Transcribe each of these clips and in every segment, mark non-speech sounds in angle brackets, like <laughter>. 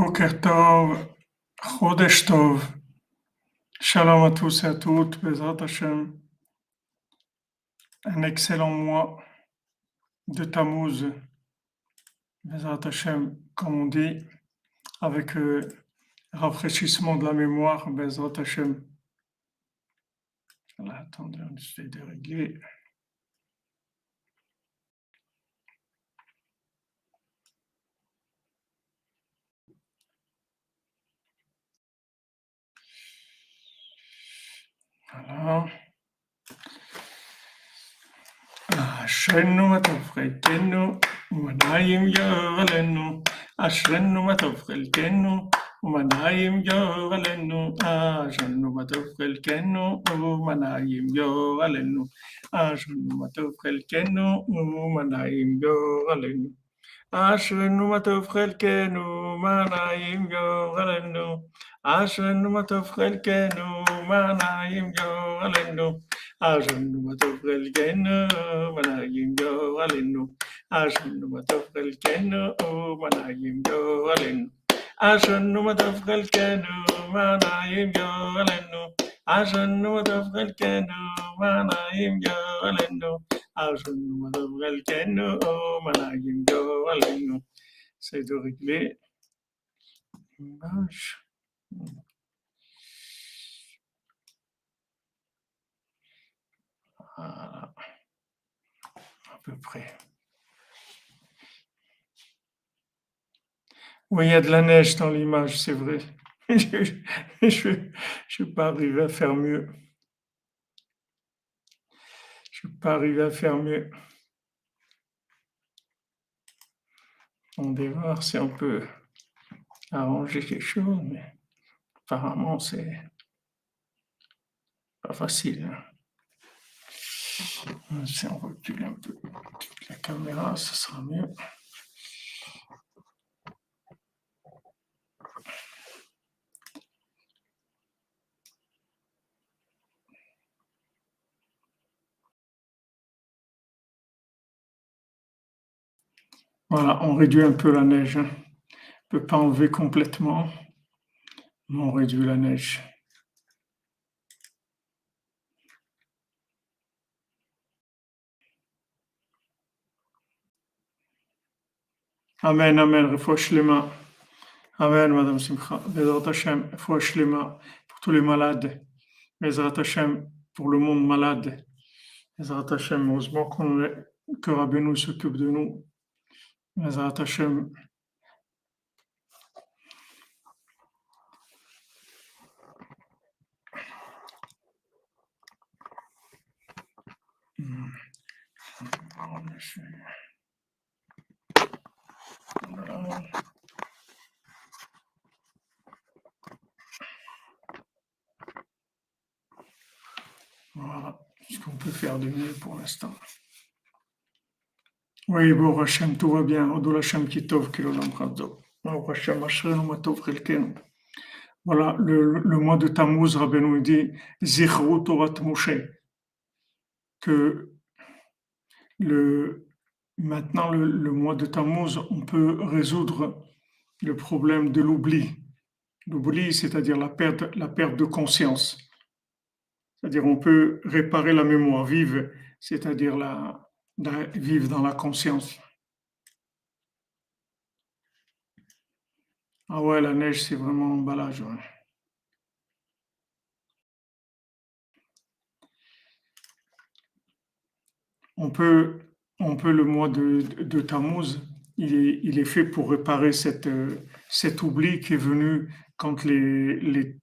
Boker Tov, Chodesh Tov, Shalom à tous et à toutes, Bezrat Hashem. Un excellent mois de Tammuz, Bezrat Hashem, comme on dit, avec rafraîchissement de la mémoire, Bezrat Hashem. Attendez, on essaie de régler. אשרנו מה טוב חלקנו, ומנעים יור עלינו. אשרנו מה טוב חלקנו, ומנעים יור עלינו. אשרנו מה טוב חלקנו, ומנעים יור עלינו. אשרנו מה טוב חלקנו, ומנעים יור עלינו. אשרנו מה טוב חלקנו, מנעים יור עלינו. אשרנו מה טוב חלקנו, מנעים יור עלינו. אשרנו מה טוב חלקנו, מנעים יור עלינו. אשרנו מה טוב חלקנו, מנעים יור עלינו. אשרנו מה טוב חלקנו, מנעים יור עלינו. אשרנו מה טוב חלקנו, מנעים יור עלינו. אשרנו מה טוב חלקנו, מנעים יור עלינו. C'est de régler l'image. Voilà. À peu près. Oui, il y a de la neige dans l'image, c'est vrai. <laughs> Je ne suis pas arrivé à faire mieux. Je ne suis pas arrivé à faire mieux. On voir si on peut arranger quelque chose, mais apparemment, c'est pas facile. hein. Si on recule un peu la caméra, ce sera mieux. Voilà, on réduit un peu la neige. hein. On ne peut pas enlever complètement, mais on réduit la neige. Amen, Amen, refouach les mains. Amen, Madame Simcha. Bezrat Hashem, refouach les mains pour tous les malades. Bezrat Hashem, pour le monde malade. Bezrat Hashem, heureusement qu'on que Rabbeinu s'occupe de nous. Bezrat Hashem. Hmm. Voilà. Ce qu'on peut faire de mieux pour l'instant? Oui, bon, Hachem, tout va bien. Odol Hachem Kitov, Kilolam Chazdo. Bon, Hachem, Matov. Voilà, le, mois de Tammuz, Rabbeinu dit Zichru Torah Moshe. Que le, maintenant, le, mois de Tammuz, on peut résoudre le problème de l'oubli. L'oubli, c'est-à-dire la perte, la perte de conscience. C'est-à-dire on peut réparer la mémoire vive, c'est-à-dire la, vivre dans la conscience. Ah ouais, la neige, c'est vraiment emballage. ouais. On peut, on peut le mois de, de Tammuz, il est, fait pour réparer cette, euh, cet oubli qui est venu quand les, les,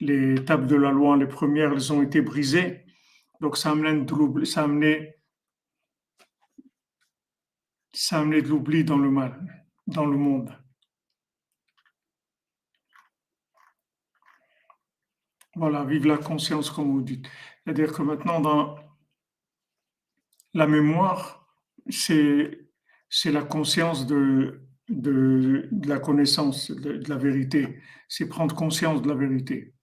les tables de la loi, les premières, elles ont été brisées. Donc ça a amené de ça ça de l'oubli dans le mal, dans le monde. Voilà, vive la conscience, comme vous dites. C'est-à-dire que maintenant, dans la mémoire, c'est, la conscience de, de, la connaissance, de, la vérité. C'est prendre conscience de la vérité.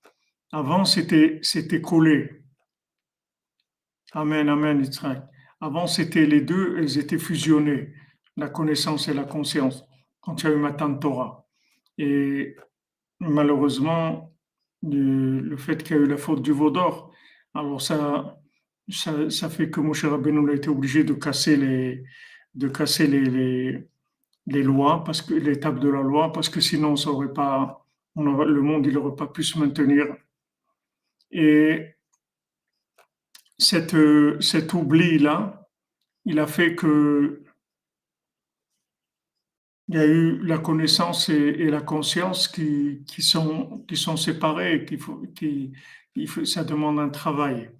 Avant, c'était, collé. Amen, amen, Yitzhak. Avant, c'était les deux, elles étaient fusionnées, la connaissance et la conscience, quand il y a eu Matan Torah. Et malheureusement, le, fait qu'il y a eu la faute du veau d'or, alors ça, ça, fait que Moshe Rabbeinu a été obligé de casser les, de casser les, les, lois, parce que l'étape de la loi, parce que sinon ça aurait pas, le monde n'aurait pas pu se maintenir. Et cette, cet oubli-là, il a fait que il y a eu la connaissance et, la conscience qui, qui, sont, qui sont séparées, qui, qui, ça demande un travail.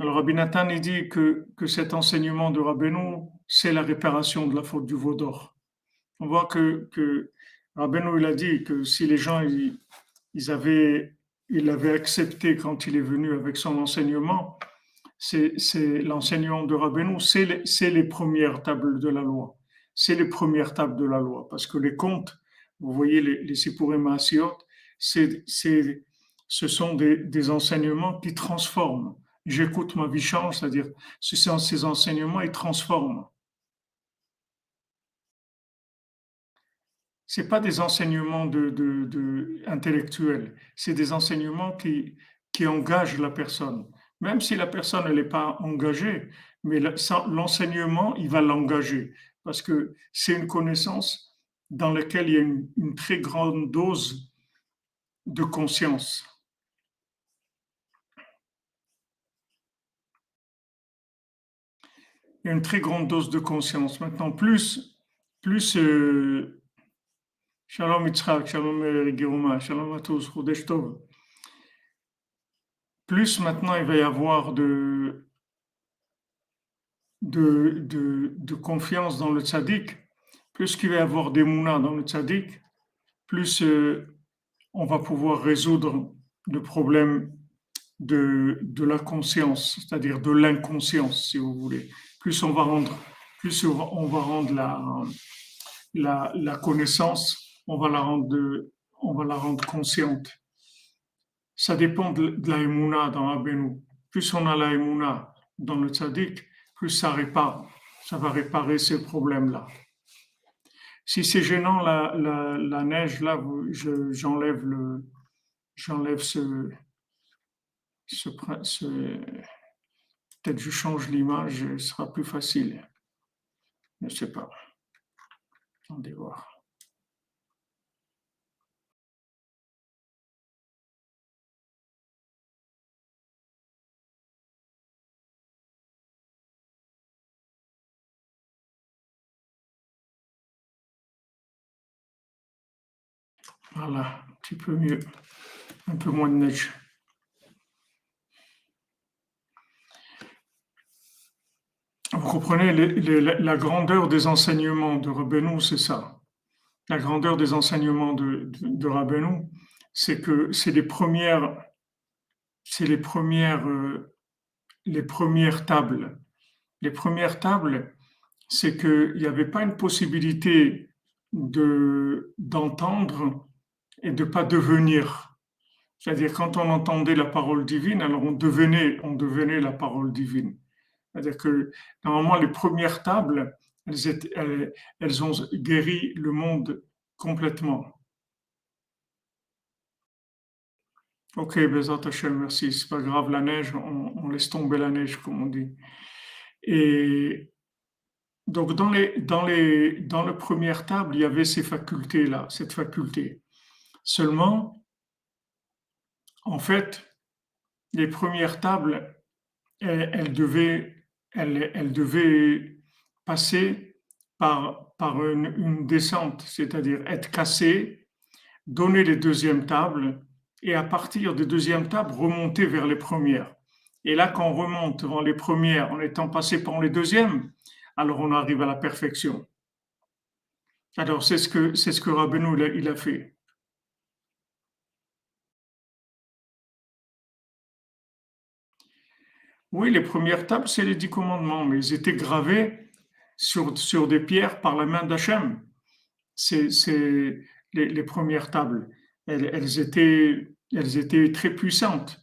Alors Rabbi Nathan il dit que, que cet enseignement de Rabbeinu, c'est la réparation de la faute du veau d'or. On voit que, que Rabbeinu il a dit que si les gens ils, avaient, ils l'avaient accepté quand il est venu avec son enseignement, c'est l'enseignement de Rabbeinu, c'est les, les premières tables de la loi c'est les premières tables de la loi. Parce que les contes, vous voyez, les, les c'est, ce sont des, des, enseignements qui transforment. J'écoute ma vie change, c'est-à-dire, ce ces enseignements, ils transforment. C'est pas des enseignements de, de, de intellectuels, c'est des enseignements qui, qui engagent la personne. Même si la personne n'est pas engagée, mais l'enseignement, il va l'engager parce que c'est une connaissance dans laquelle il y a une, très grande dose de conscience. Il y a une très grande dose de conscience. Maintenant, plus, plus euh, Shalom Yitzhak, Shalom Geruma, Shalom à tous, Plus maintenant il va y avoir de, de, de, de, confiance dans le tzaddik, plus qu'il va y avoir des mounas dans le tzaddik, plus euh, on va pouvoir résoudre le problème de, de la conscience, c'est-à-dire de l'inconscience, si vous voulez. Plus on va rendre, plus on va rendre la, la, la connaissance, on va la rendre, on va la rendre consciente. Ça dépend de, la dans Abenu. Plus on a la dans le tzaddik, plus ça répare, ça va réparer ces problèmes-là. Si c'est gênant la, la, neige, là, j'enlève le, j'enlève ce, ce, ce peut-être je change l'image, ce sera plus facile. Je ne sais pas. Attendez voir. Voilà, un petit peu mieux, un peu moins de neige. Vous comprenez, la grandeur des enseignements de Rabbeinu, c'est ça. La grandeur des enseignements de, de, c'est que c'est les premières, c'est les premières, euh, les premières tables. Les premières tables, c'est qu'il n'y avait pas une possibilité de, d'entendre et de pas devenir. C'est-à-dire quand on entendait la parole divine, alors on devenait, on devenait la parole divine. C'est-à-dire que normalement les premières tables, elles, ont guéri le monde complètement. Ok, Bezat Hashem, merci. C'est pas grave, la neige, on, on, laisse tomber la neige, comme on dit. Et donc, dans, les, dans, les, dans la première table, il y avait ces facultés-là, cette faculté. Seulement, en fait, les premières tables, elles, devaient, elles, devaient, passer par, une, descente, c'est-à-dire être cassées, donner les deuxièmes tables, et à partir des deuxièmes tables, remonter vers les premières. Et là, quand on remonte vers les premières en étant passé par les deuxièmes, alors on arrive à la perfection. Alors c'est ce que c'est il a fait. Oui, les premières tables, c'est les dix commandements, mais ils étaient gravés sur, sur des pierres par la main d'Hachem. C'est les, premières tables. Elles, étaient, elles étaient très puissantes.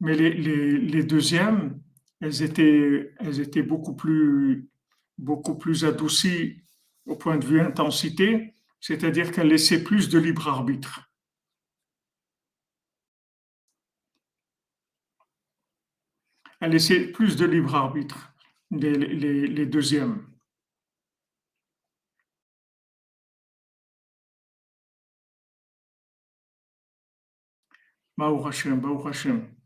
Mais les, les, deuxièmes, elles étaient, elles étaient beaucoup, plus, beaucoup plus adoucies au point de vue intensité c'est-à-dire qu'elle laissait plus de libre arbitre. Elle laissait plus de libre arbitre, les, deuxièmes. Hashem, Hashem.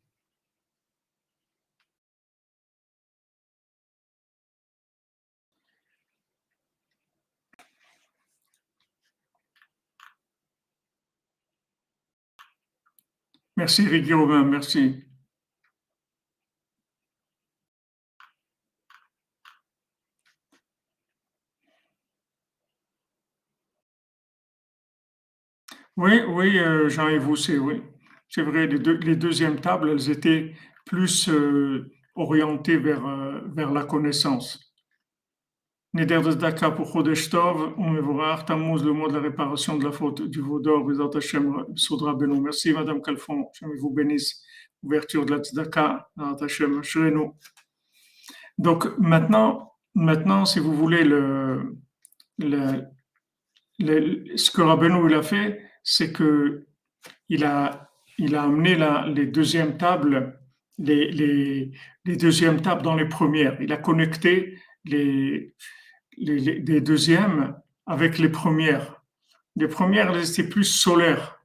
Merci Ricky Robin, merci. Oui, oui, euh, Jean-Yves aussi, oui. C'est vrai, les, deux, deuxièmes tables, elles étaient plus euh, orientées vers, euh, vers la connaissance. Neder de Daka pour Chodesh Tov, on voir Tammuz, le mois de la réparation de la faute du Vaudor, Bézat Hashem, Soudra Beno. Merci Madame Calfon, je vous bénisse. Ouverture de la Tzedaka, Hashem, nous. Donc maintenant, maintenant, si vous voulez, le, le, le ce que Rabbeinu il a fait, c'est que il a, il a amené les deuxièmes tables, les, les, les tables dans les premières. Il a connecté les, les, les, deuxièmes avec les premières. Les premières, elles étaient plus solaires.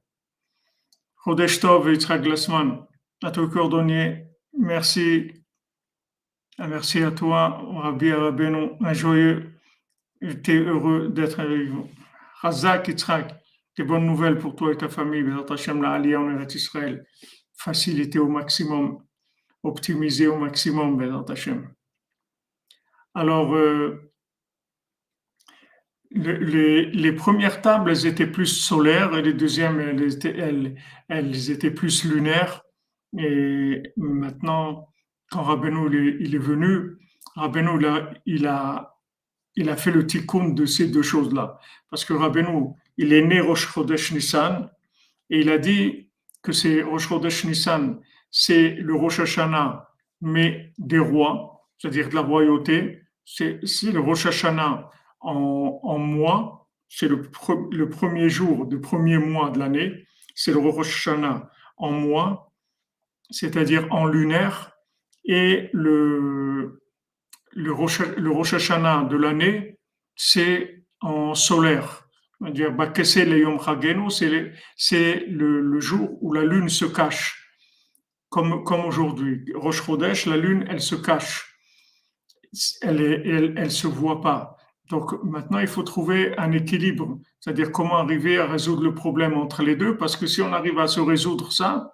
Chodesh Tov et Yitzhak Glassman, à ton cordonnier, merci. Merci à toi, Rabbi Rabbeinu, un joyeux. J'étais heureux d'être avec vous. Razak Yitzhak, des bonnes nouvelles pour toi et ta famille. La Aliyah en Eretz Israël. Facilité au maximum, optimisé au maximum, Hashem. Alors, euh, les, les, premières tables, elles étaient plus solaires et les deuxièmes, elles étaient, elles, elles étaient plus lunaires. Et maintenant, quand Rabbeinu il est, venu, Rabbeinu il a, il a, il a fait le tikkun de ces deux choses-là. Parce que Rabbeinu, il est né Rosh Chodesh et il a dit que c'est Rosh Chodesh Nissan, c'est le Rosh Hashanah, mais des rois, c'est-à-dire de la royauté. C'est le Rosh Hashanah en, mois, c'est le, le, premier jour du premier mois de l'année, c'est le Rosh Hashanah en mois, c'est-à-dire en lunaire, et le, le, le Rosh Hashanah de l'année, c'est en solaire. C'est-à-dire, c'est le, le jour où la lune se cache, comme, comme aujourd'hui. Rosh Chodesh, la lune, elle se cache. Elle ne elle, elle se voit pas. Donc maintenant, il faut trouver un équilibre, c'est-à-dire comment arriver à résoudre le problème entre les deux, parce que si on arrive à se résoudre ça,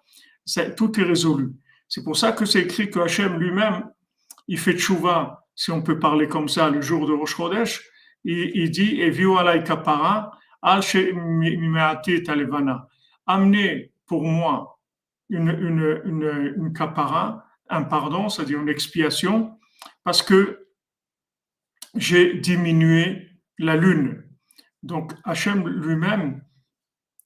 tout est résolu. C'est pour ça que c'est écrit que Hachem lui-même, il fait tchouva, si on peut parler comme ça, le jour de Rosh Chodesh, il, dit alay kapara al talevana. Amenez pour moi une, une, une, une un pardon, c'est-à-dire une expiation, parce que j'ai diminué la lune. Donc Hachem lui-même,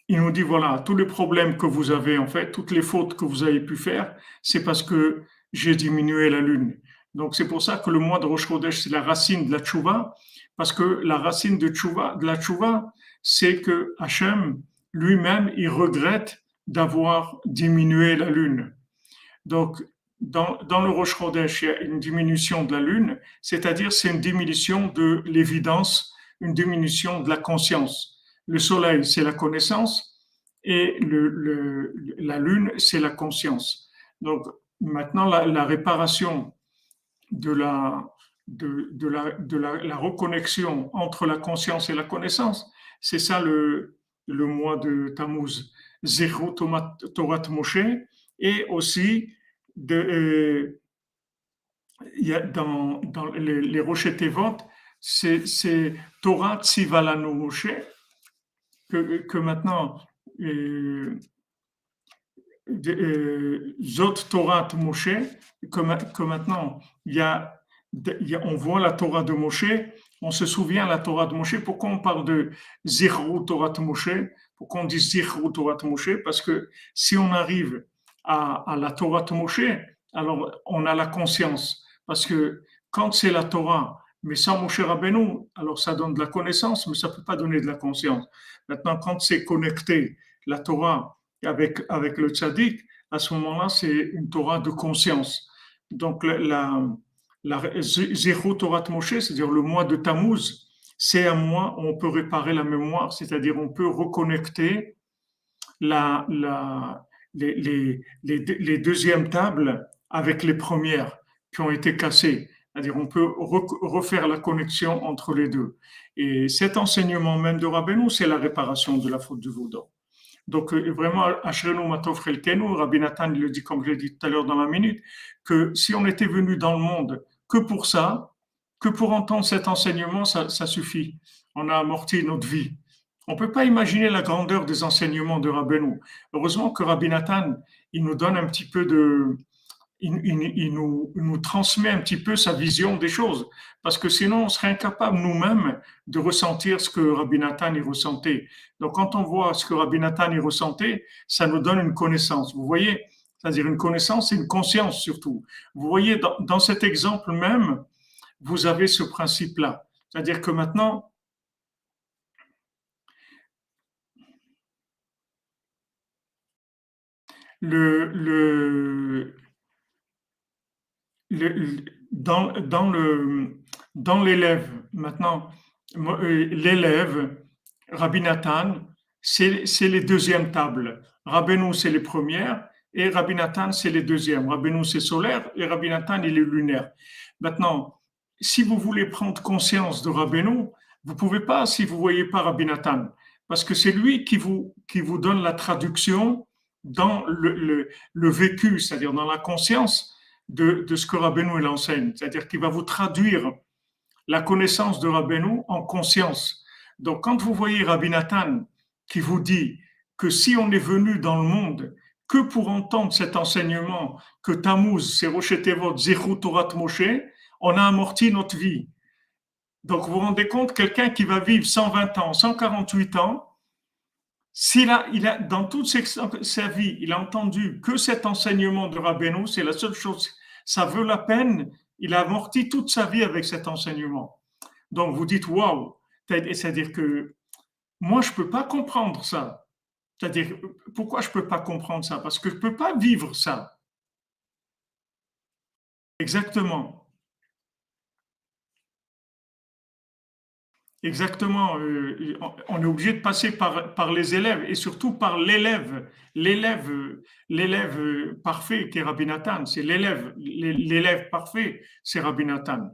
il nous dit voilà, tous les problèmes que vous avez en fait, toutes les fautes que vous avez pu faire, c'est parce que j'ai diminué la lune. Donc c'est pour ça que le mois de Rosh Chodesh, c'est la racine de la tchouva, parce que la racine de, la tchouva, c'est que Hachem lui-même, il regrette d'avoir diminué la lune. Donc dans, dans, le Rosh Chodesh, il y a une diminution de la lune, c'est-à-dire c'est une diminution de l'évidence, une diminution de la conscience. Le soleil, c'est la connaissance et la lune, c'est la conscience. Donc maintenant, la réparation de, la, de, la, de la, reconnexion entre la conscience et la connaissance, c'est ça le, le mois de Tammuz. Zéro Torah Moshe et aussi de, euh, y a dans, dans les, les rochers Tevot, c'est Torah Tzivalano Moshe, que, que maintenant, euh, euh, Zot Torah Moshe, que, que maintenant, il y a, on voit la Torah de Moshe, on se souvient la Torah de Moshe. Pourquoi on parle de Zirou Torah de Moshe? Pourquoi on dit Zirou Torah de Moshe? Parce que si on arrive à, la Torah de Moshe, alors on a la conscience. Parce que quand c'est la Torah, Mais sans Moshe Rabbeinu, alors ça donne de la connaissance, mais ça ne peut pas donner de la conscience. Maintenant, quand c'est connecté, la Torah, avec, avec le tzaddik, à ce moment-là, c'est une Torah de conscience. Donc, la, la, Torah Moshe, c'est-à-dire le mois de Tammuz, c'est un mois où on peut réparer la mémoire, c'est-à-dire on peut reconnecter les, les, deuxièmes tables avec les premières qui ont été cassées. C'est-à-dire on peut refaire la connexion entre les deux. Et cet enseignement même de Rabbeinu, c'est la réparation de la faute du Vaudor. Donc euh, vraiment, Ashrenu Matov Rabbi Nathan le dit comme je l'ai dit tout à l'heure dans la minute, que si on était venu dans le monde que pour ça, que pour entendre cet enseignement, ça, ça suffit. On a amorti notre vie. On ne peut pas imaginer la grandeur des enseignements de Rabbeinu. Heureusement que Rabbi Nathan, il nous donne un petit peu de, il, nous, transmet un petit peu sa vision des choses, parce que sinon on serait incapable nous-mêmes de ressentir ce que Rabbi Nathan y ressentait. Donc quand on voit ce que Rabbi Nathan y ressentait, ça nous donne une connaissance. Vous voyez, c'est-à-dire une connaissance et une conscience surtout. Vous voyez, dans, dans cet exemple même, vous avez ce principe-là. C'est-à-dire que maintenant, le, le, dans, le, dans l'élève, maintenant, euh, l'élève, Rabbi Nathan, c'est, c'est les deuxièmes tables. Rabbeinu, c'est les premières, et Rabbi Nathan, c'est les deuxièmes. Rabbeinu, c'est solaire, et Rabbi Nathan, il est lunaire. Maintenant, si vous voulez prendre conscience de Rabbeinu, vous pouvez pas si vous voyez pas Rabbi Nathan, parce que c'est lui qui vous, qui vous donne la traduction dans le, le vécu, c'est-à-dire dans la conscience de, ce que Rabbeinu enseigne. C'est-à-dire qu'il va vous traduire la connaissance de Rabbeinu en conscience. Donc, quand vous voyez Rabbi Nathan qui vous dit que si on est venu dans le monde que pour entendre cet enseignement que Tammuz, c'est Rochetevot, Zechut Torat Moshe, on a amorti notre vie. Donc, vous vous rendez compte, quelqu'un qui va vivre 120 ans, 148 ans, il a, dans toute sa vie, il a entendu que cet enseignement de Rabbeinu, c'est la seule chose, ça veut la peine, il a amorti toute sa vie avec cet enseignement. Donc vous dites, waouh, c'est-à-dire que moi, je peux pas comprendre ça. C'est-à-dire, pourquoi je peux pas comprendre ça? Parce que je peux pas vivre ça. Exactement. Exactement. Euh, on est obligé de passer par, les élèves et surtout par l'élève. L'élève, l'élève parfait qui est Rabbi Nathan. C'est l'élève. L'élève parfait, c'est Rabbi Nathan.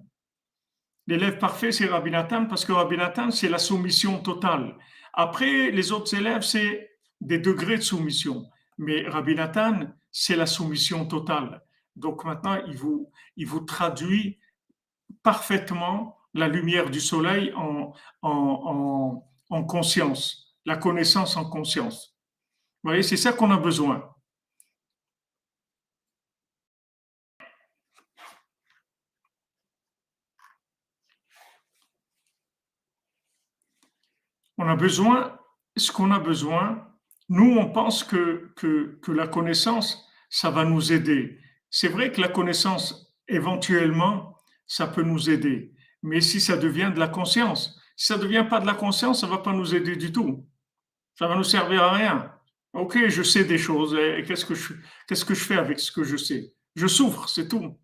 L'élève parfait, c'est Rabbi Nathan parce que Rabbi Nathan, c'est la soumission totale. Après, les autres élèves, c'est des degrés de soumission. Mais Rabbi Nathan, c'est la soumission totale. Donc maintenant, il vous, il vous traduit parfaitement la lumière du soleil en, en, en, conscience, la connaissance en conscience. Vous voyez, c'est ça qu'on a besoin. On a besoin, ce qu'on a besoin, nous, on pense que, que, que la connaissance, ça va nous aider. C'est vrai que la connaissance, éventuellement, ça peut nous aider mais si ça devient de la conscience, si ça ne devient pas de la conscience, ça ne va pas nous aider du tout. Ça va nous servir à rien. Ok, je sais des choses, et qu'est-ce que je, qu'est-ce que je fais avec ce que je sais? Je souffre, c'est tout.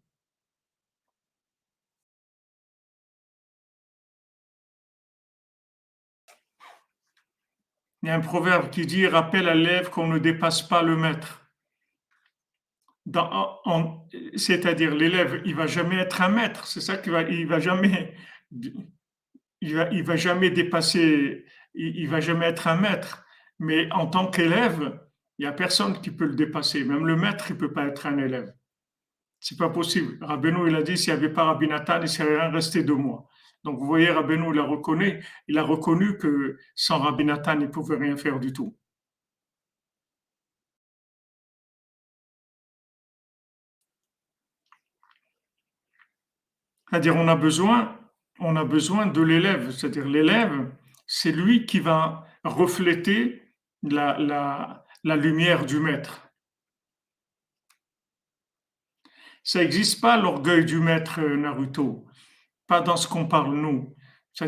Il y a un proverbe qui dit rappelle à l'élève qu'on ne dépasse pas le maître c'est-à-dire l'élève, il va jamais être un maître. C'est ça qu'il va, il va jamais, il va, il va jamais dépasser, il, va jamais être un maître. Mais en tant qu'élève, il y a personne qui peut le dépasser. Même le maître, il peut pas être un élève. C'est pas possible. Rabbeinu, il a dit, s'il n'y avait pas Rabbi Nathan, il serait rien resté de moi. Donc, vous voyez, Rabbeinu, il a reconnu, il a reconnu que sans Rabbi Nathan, il pouvait rien faire du tout. C'est-à-dire, on a besoin, on a besoin de l'élève. C'est-à-dire, l'élève, c'est lui qui va refléter la, lumière du maître. Ça n'existe pas l'orgueil du maître Naruto. pas dans ce qu'on parle nous. Ça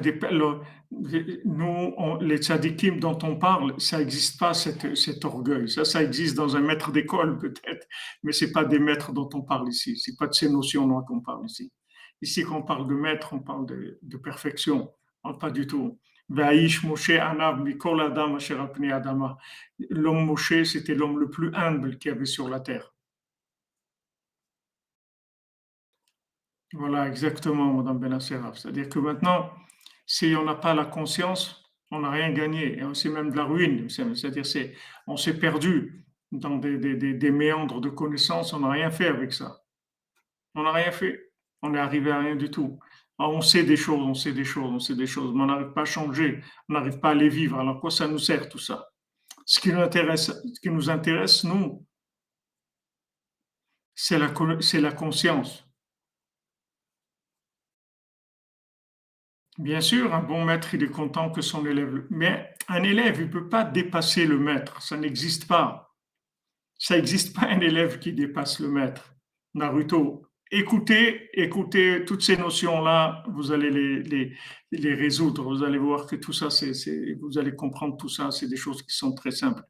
nous, les tzadikim dont on parle, ça n'existe pas cet orgueil. Ça, ça existe dans un maître d'école peut-être, mais c'est pas des maîtres dont on parle ici. C'est pas de ces notions dont on parle ici. Ici, quand on parle de maître, on parle de, perfection. pas du tout. L'homme Moshe, c'était l'homme le plus humble qu'il y avait sur la terre. Voilà, exactement, Madame Benasseraf. C'est-à-dire que maintenant, si on n'a pas la conscience, on n'a rien gagné. Et c'est même de la ruine. C'est-à-dire c'est, on s'est perdu dans des, méandres de connaissances. On n'a rien fait avec ça. On n'a rien fait. On n'est arrivé à rien du tout. Ah, on sait des choses, on sait des choses, on sait des choses, mais on n'arrive pas à changer, on n'arrive pas à les vivre. Alors quoi ça nous sert tout ça? Ce qui nous intéresse, ce qui nous intéresse nous, c'est la, la conscience. Bien sûr, un bon maître, il est content que son élève. Mais un élève, il ne peut pas dépasser le maître. Ça n'existe pas. Ça n'existe pas un élève qui dépasse le maître. Naruto. Écoutez, écoutez toutes ces notions-là, vous allez les, résoudre. Vous allez voir que tout ça, c'est, vous allez comprendre tout ça. C'est des choses qui sont très simples.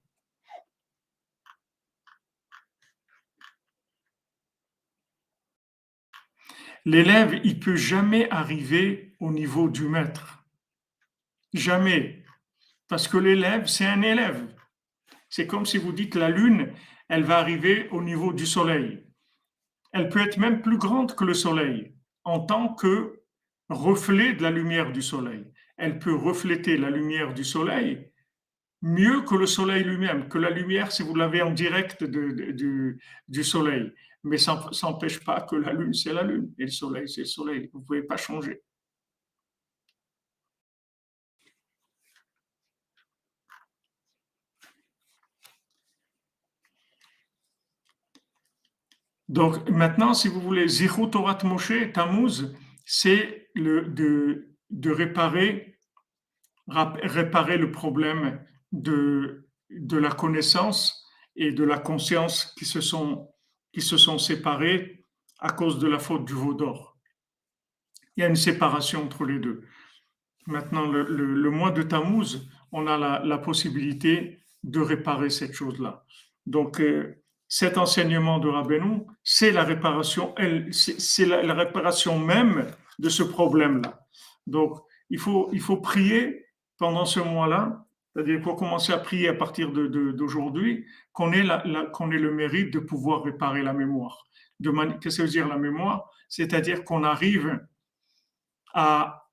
L'élève, il peut jamais arriver au niveau du maître. Jamais. Parce que l'élève, c'est un élève. C'est comme si vous dites la lune, elle va arriver au niveau du soleil. Elle peut être même plus grande que le soleil en tant que reflet de la lumière du soleil. Elle peut refléter la lumière du soleil mieux que le soleil lui-même, que la lumière si vous l'avez en direct du, du soleil mais ça n'empêche pas que la Lune, c'est la Lune, et le Soleil, c'est le Soleil. Vous ne pouvez pas changer. Donc maintenant, si vous voulez, Zichut Torat Moshe, Tammuz, c'est de, réparer, le problème de, la connaissance et de la conscience qui se sont qui se sont séparés à cause de la faute du veau d'or. Il y a une séparation entre les deux. Maintenant, le, mois de Tammuz, on a la, possibilité de réparer cette chose-là. Donc, euh, cet enseignement de Rabbeinu, c'est la réparation, c'est la, réparation même de ce problème-là. Donc, il faut, il faut prier pendant ce mois-là c'est-à-dire qu'il faut commencer à prier à partir d'aujourd'hui qu'on ait, qu'on ait le mérite de pouvoir réparer la mémoire. Qu'est-ce que ça veut dire la mémoire? C'est-à-dire qu'on arrive à,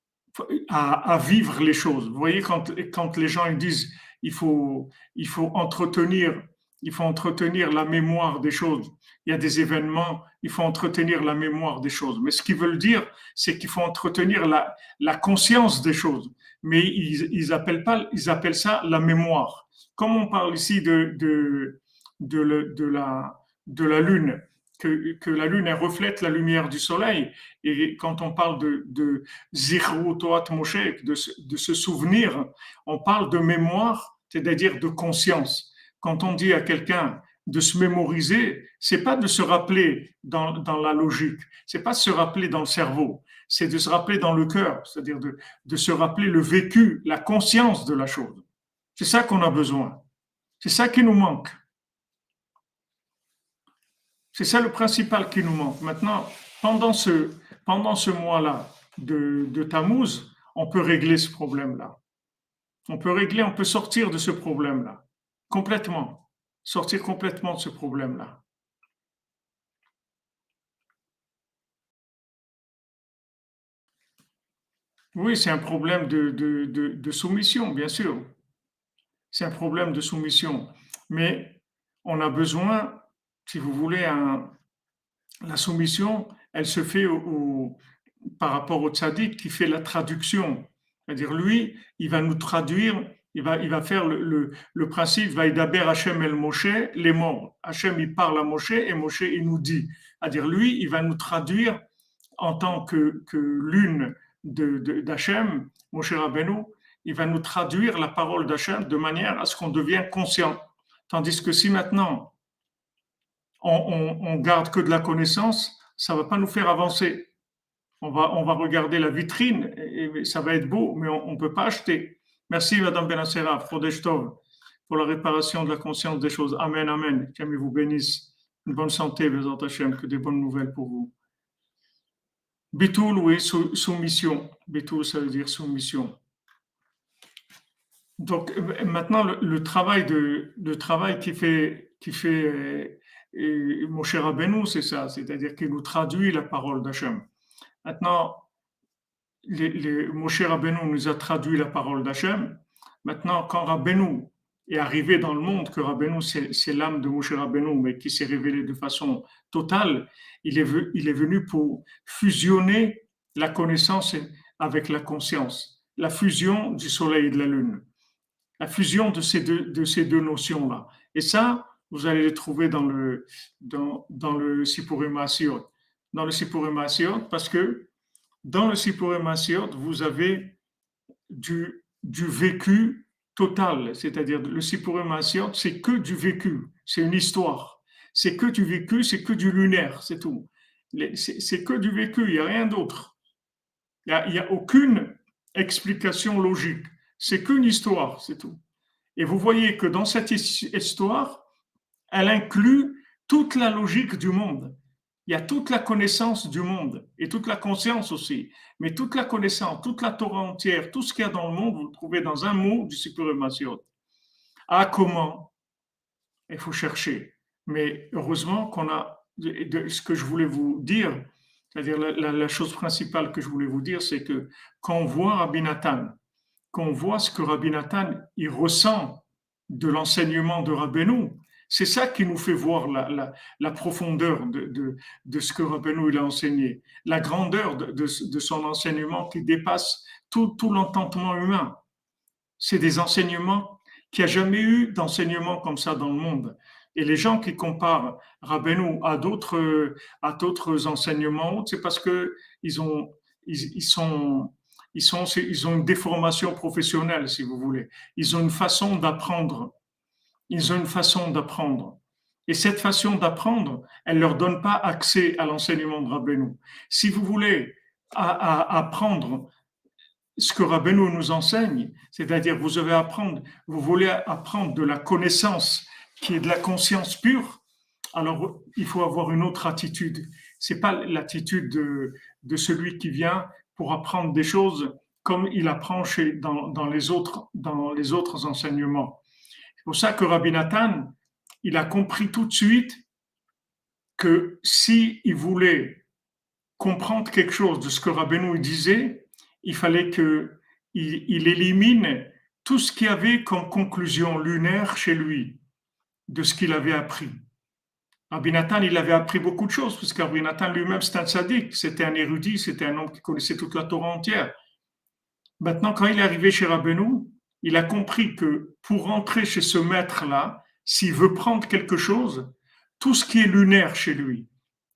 à, vivre les choses. Vous voyez, quand, quand les gens ils disent il faut, il faut entretenir il faut entretenir la mémoire des choses. Il y a des événements, il faut entretenir la mémoire des choses. Mais ce qu'ils veulent dire, c'est qu'il faut entretenir la, la conscience des choses mais ils, appellent pas, ils appellent ça la mémoire. Comme on parle ici de, de, de, la, de la lune, que, que, la lune elle reflète la lumière du soleil. Et quand on parle de, de de, de se souvenir, on parle de mémoire, c'est-à-dire de conscience. Quand on dit à quelqu'un de se mémoriser, c'est pas de se rappeler dans, dans la logique, c'est pas de se rappeler dans le cerveau, c'est de se rappeler dans le cœur, c'est-à-dire de, de se rappeler le vécu, la conscience de la chose. C'est ça qu'on a besoin. C'est ça qui nous manque. C'est ça le principal qui nous manque. Maintenant, pendant ce, pendant ce mois-là de, de Tammuz, on peut régler ce problème-là. On peut régler, on peut sortir de ce problème-là. Complètement. Sortir complètement de ce problème-là. Oui, c'est un problème de, de, soumission, bien sûr. C'est un problème de soumission. Mais on a besoin, si vous voulez, un, la soumission, elle se fait par rapport au tzaddik qui fait la traduction. C'est-à-dire, lui, il va nous traduire, il va, il va faire le, le, le principe, va d'Aber Hachem el Moshe, les morts. Hachem, il parle à Moshe et Moshe, il nous dit. C'est-à-dire, lui, il va nous traduire en tant que, que l'une d'Hachem, mon cher Rabbeinu, il va nous traduire la parole d'Hachem de manière à ce qu'on devienne conscient. Tandis que si maintenant on, on, garde que de la connaissance, ça va pas nous faire avancer. On va, on va regarder la vitrine et ça va être beau, mais on ne peut pas acheter. Merci, Madame Benassera, pour la réparation de la conscience des choses. Amen, Amen. Qu'Amen vous bénisse. Une bonne santé, Bézant Hachem, que des bonnes nouvelles pour vous. Bitoul, oui, soumission. Bitoul, ça veut dire soumission. Donc maintenant, le, travail, de, travail qui fait, qui fait euh, mon cher Abenou, c'est ça, c'est-à-dire qu'il nous traduit la parole d'Hachem. Maintenant, les, Moshe Rabbeinu nous a traduit la parole d'Hachem. Maintenant, quand Rabbeinu est arrivé dans le monde, que Rabbeinu, c'est l'âme de Moshe Rabbeinu, mais qui s'est révélé de façon totale, il est, venu pour fusionner la connaissance avec la conscience, la fusion du soleil et de la lune la fusion de ces deux, notions-là. Et ça, vous allez le trouver dans le, dans, dans le Sipurim Dans le Sipurim parce que dans le Sipurim vous avez du, du vécu total. C'est-à-dire, le Sipurim c'est que du vécu. C'est une histoire. C'est que du vécu, c'est que du lunaire, c'est tout. C'est que du vécu, il n'y a rien d'autre. Il n'y a aucune explication logique. C'est qu'une histoire, c'est tout. Et vous voyez que dans cette histoire, elle inclut toute la logique du monde. Il y a toute la connaissance du monde et toute la conscience aussi. Mais toute la connaissance, toute la Torah entière, tout ce qu'il y a dans le monde, vous le trouvez dans un mot du Sipurimasiot. Ah, comment Il faut chercher. Mais heureusement qu'on a ce que je voulais vous dire, c'est-à-dire la, chose principale que je voulais vous dire, c'est que quand on voit Rabbi qu'on voit ce que Rabbi Nathan il ressent de l'enseignement de Rabbeinu. C'est ça qui nous fait voir la, profondeur de, ce que Rabbeinu il a enseigné, la grandeur de, son enseignement qui dépasse tout, tout l'entendement humain. C'est des enseignements qui a jamais eu d'enseignement comme ça dans le monde. Et les gens qui comparent Rabbeinu à d'autres enseignements, c'est parce que ils ont ils, ils sont ils, sont, ils ont une déformation professionnelle, si vous voulez. Ils ont une façon d'apprendre. Ils ont une façon d'apprendre. Et cette façon d'apprendre, elle ne leur donne pas accès à l'enseignement de Rabbeinu. Si vous voulez apprendre ce que Rabbeinu nous enseigne, c'est-à-dire vous devez apprendre, vous voulez apprendre de la connaissance qui est de la conscience pure, alors il faut avoir une autre attitude. C'est pas l'attitude de, celui qui vient pour apprendre des choses comme il apprend chez, dans, les autres, dans les autres enseignements. Pour ça que Rabbi Nathan, il a compris tout de suite que si il voulait comprendre quelque chose de ce que Rabbeinu disait, il fallait que il, élimine tout ce qu'il avait comme conclusion lunaire chez lui de ce qu'il avait appris. Rabbi il avait appris beaucoup de choses, parce qu'Rabbi lui-même, c'était un sadique, c'était un érudit, c'était un homme qui connaissait toute la Torah entière. Maintenant, quand il est arrivé chez Rabbeinu, il a compris que pour rentrer chez ce maître-là, s'il veut prendre quelque chose, tout ce qui est lunaire chez lui,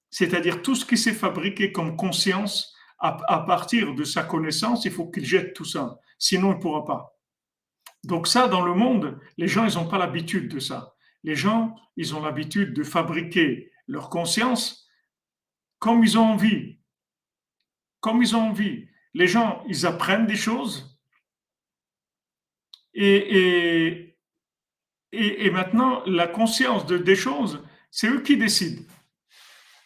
c'est-à-dire tout ce qui s'est fabriqué comme conscience à, partir de sa connaissance, il faut qu'il jette tout ça. Sinon, il ne pourra pas. Donc ça, dans le monde, les gens, ils n'ont pas l'habitude de ça. Les gens, ils ont l'habitude de fabriquer leur conscience comme ils ont envie. Comme ils ont envie. Les gens, ils apprennent des choses et, et, maintenant, la conscience de, des choses, c'est eux qui décident.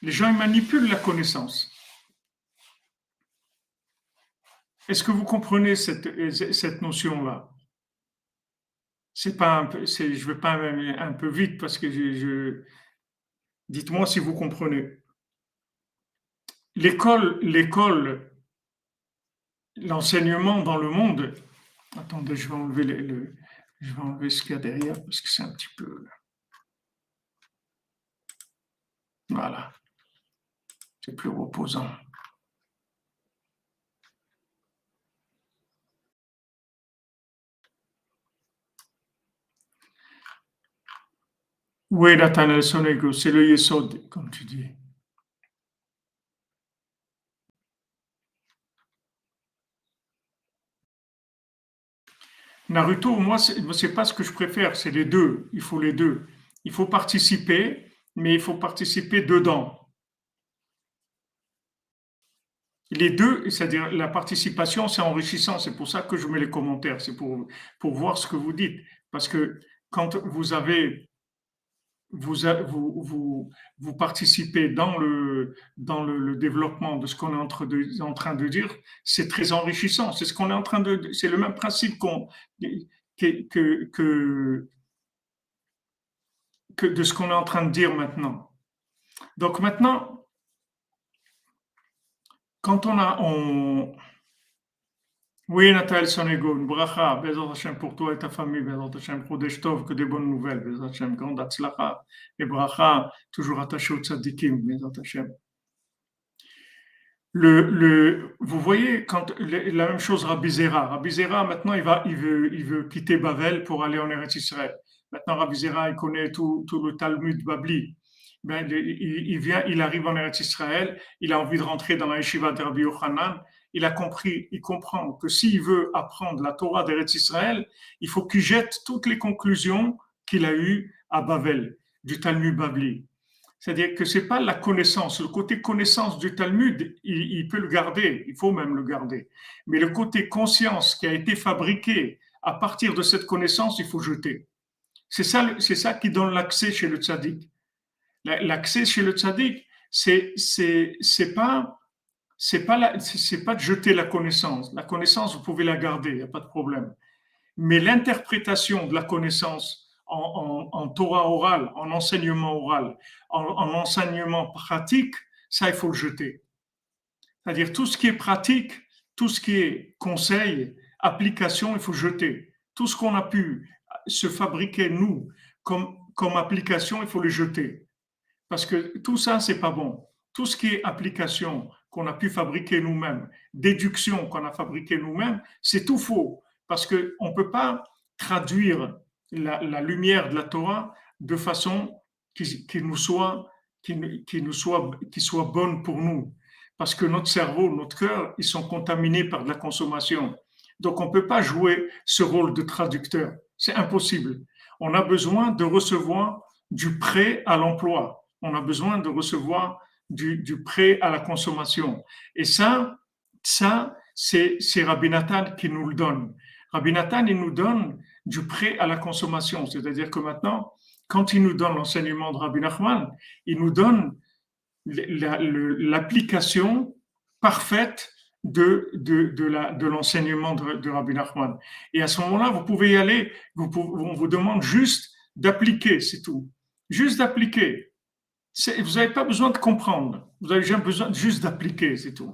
Les gens, ils manipulent la connaissance. Est-ce que vous comprenez cette, cette notion-là? C'est pas un peu, je vais pas un peu vite parce que je, dites-moi si vous comprenez. L'école, l'école, l'enseignement dans le monde. Attendez, je vais enlever le, je vais enlever ce qu'il y a derrière parce que c'est un petit peu. Voilà. C'est plus reposant. Oui, la Sonego, c'est le Yesod, comme tu dis. Naruto, moi, c'est pas ce que je préfère, c'est les deux. Il faut les deux. Il faut participer, mais il faut participer dedans. les deux, c'est-à-dire la participation, c'est enrichissant. C'est pour ça que je mets les commentaires. C'est pour, pour voir ce que vous dites. Parce que quand vous avez vous, participez dans le, développement de ce qu'on est en train de, dire, c'est très enrichissant. C'est ce qu'on est en train de, c'est le même principe que, de ce qu'on est en train de dire maintenant. Donc maintenant, quand on a, oui, Nathalie Sonego, une bracha, Bezat Hashem pour toi et ta famille, Bezat Hashem, Chodesh Tov, que des bonnes nouvelles, Bezat Hashem, grande Atzlacha, et bracha, toujours attaché au tzadikim, Bezat Hashem. Le, le, vous voyez, quand la même chose Rabbi Zera. Rabbi Zera, maintenant, il, va, il, veut, il veut quitter Bavel pour aller en Eretz Israël. Maintenant, Rabbi Zera, il connaît tout, tout le Talmud Babli. Ben, il, il, vient, il arrive en Eretz Israël, il a envie de rentrer dans la yeshiva de Rabbi Yochanan, il a compris, il comprend que s'il veut apprendre la Torah d'Eretz Israël, il faut qu'il jette toutes les conclusions qu'il a eues à Bavel, du Talmud Babli. C'est-à-dire que c'est pas la connaissance, le côté connaissance du Talmud, il, peut le garder, il faut même le garder. Mais le côté conscience qui a été fabriqué à partir de cette connaissance, il faut jeter. C'est ça, c'est ça qui donne l'accès chez le tzaddik. L'accès chez le tzaddik, c'est, c'est, c'est pas c'est pas c'est pas de jeter la connaissance. La connaissance, vous pouvez la garder, il n'y a pas de problème. Mais l'interprétation de la connaissance en, Torah orale, en enseignement oral, en, enseignement pratique, ça, il faut le jeter. C'est-à-dire tout ce qui est pratique, tout ce qui est conseil, application, il faut jeter. Tout ce qu'on a pu se fabriquer, nous, comme, comme application, il faut le jeter. Parce que tout ça, c'est pas bon. Tout ce qui est application, qu'on a pu fabriquer nous-mêmes, déduction qu'on a fabriqué nous-mêmes, c'est tout faux. Parce qu'on ne peut pas traduire la, lumière de la Torah de façon qui, nous soit, qui, qui, nous soit, qui soit bonne pour nous. Parce que notre cerveau, notre cœur, ils sont contaminés par de la consommation. Donc on ne peut pas jouer ce rôle de traducteur. C'est impossible. On a besoin de recevoir du prêt à l'emploi. On a besoin de recevoir du, prêt à la consommation. Et ça, ça c'est, Rabbi Nathan qui nous le donne. Rabbi Nathan, il nous donne du prêt à la consommation. C'est-à-dire que maintenant, quand il nous donne l'enseignement de Rabbi Nachman, il nous donne l'application parfaite de, de, de, la, de l'enseignement de, de, Rabbi Nachman. Et à ce moment-là, vous pouvez y aller, vous on vous demande juste d'appliquer, c'est tout. Juste d'appliquer vous n'avez pas besoin de comprendre, vous avez besoin juste d'appliquer, c'est tout.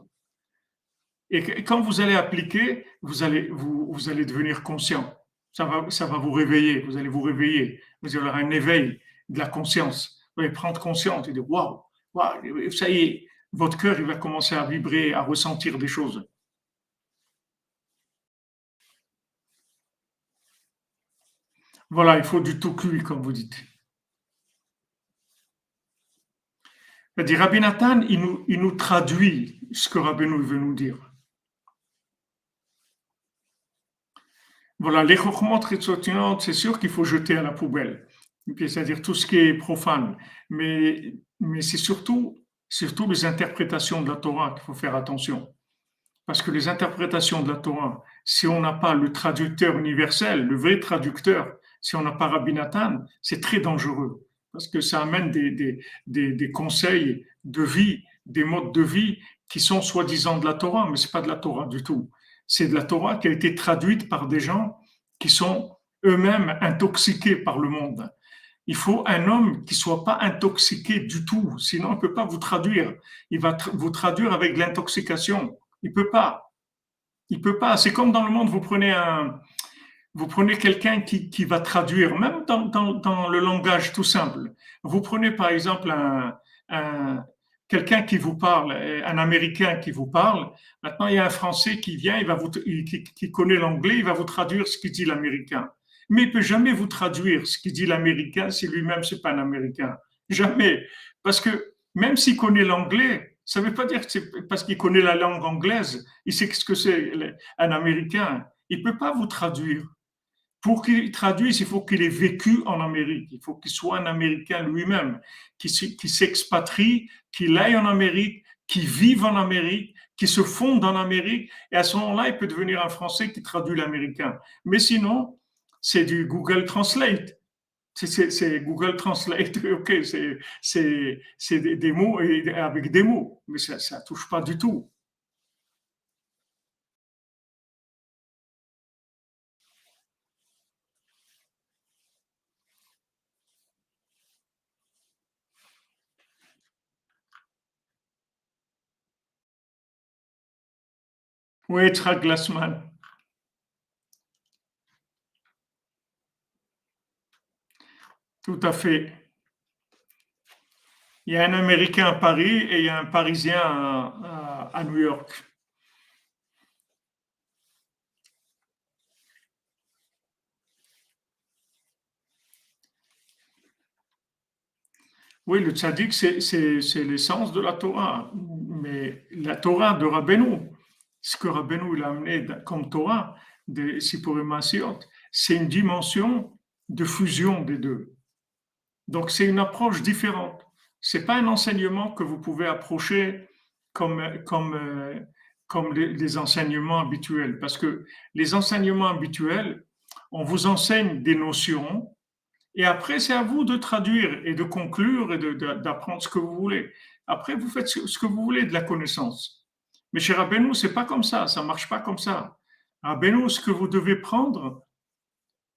Et quand vous allez appliquer, vous allez, vous allez devenir conscient. Ça va, ça va vous réveiller, vous allez vous réveiller, vous allez avoir un éveil de la conscience. Vous allez prendre conscience et dire Waouh, wow, ça y est, votre cœur il va commencer à vibrer, à ressentir des choses. Voilà, il faut du tout cuit, comme vous dites. Dit Rabbi Nathan, il nous, traduit ce que Rabbi nous veut nous dire. Voilà, les c'est sûr qu'il faut jeter à la poubelle, c'est-à-dire tout ce qui est profane. Mais, mais c'est surtout, surtout les interprétations de la Torah qu'il faut faire attention. Parce que les interprétations de la Torah, si on n'a pas le traducteur universel, le vrai traducteur, si on n'a pas Rabbi Nathan, c'est très dangereux parce que ça amène des, conseils de vie, des modes de vie qui sont soi-disant de la Torah, mais ce n'est pas de la Torah du tout. C'est de la Torah qui a été traduite par des gens qui sont eux-mêmes intoxiqués par le monde. Il faut un homme qui soit pas intoxiqué du tout, sinon il ne peut pas vous traduire. Il va vous traduire avec l'intoxication. Il peut pas. Il peut pas. C'est comme dans le monde, vous prenez un, vous prenez quelqu'un qui, qui, va traduire, même dans, dans, le langage tout simple. Vous prenez par exemple un, un quelqu'un qui vous parle, un Américain qui vous parle. Maintenant, il y a un Français qui vient, il va qui, connaît l'anglais, il va vous traduire ce qu'il dit l'Américain. Mais il peut jamais vous traduire ce qu'il dit l'Américain si lui-même c'est pas un Américain. Jamais, parce que même s'il connaît l'anglais, ça ne veut pas dire que c'est parce qu'il connaît la langue anglaise, il sait ce que c'est un Américain. Il peut pas vous traduire pour qu'il traduise, il faut qu'il ait vécu en Amérique. Il faut qu'il soit un Américain lui-même, qui, s'expatrie, qu'il aille en Amérique, qui vivent en Amérique, qui se fondent en Amérique, et à ce moment-là, il peut devenir un Français qui traduit l'américain. Mais sinon, c'est du Google Translate. C'est Google Translate, <laughs> ok, c'est des, mots avec des mots, mais ça ne touche pas du tout. Oui, Tra Glassman. Tout à fait. Il y a un Américain à Paris et il y a un Parisien à, New York. Oui, le tzaddik, c'est l'essence de la Torah. Mais la Torah de Rabbeinu, ce que Rabbeinu a amené comme Torah, de Sipurim c'est une dimension de fusion des deux. Donc c'est une approche différente. C'est pas un enseignement que vous pouvez approcher comme comme euh, comme les, enseignements habituels, parce que les enseignements habituels, on vous enseigne des notions, et après c'est à vous de traduire et de conclure et d'apprendre ce que vous voulez. Après vous faites ce que vous voulez de la connaissance. Mais chez Rabbeinu, c'est pas comme ça, ça marche pas comme ça. Rabbeinu, ce que vous devez prendre,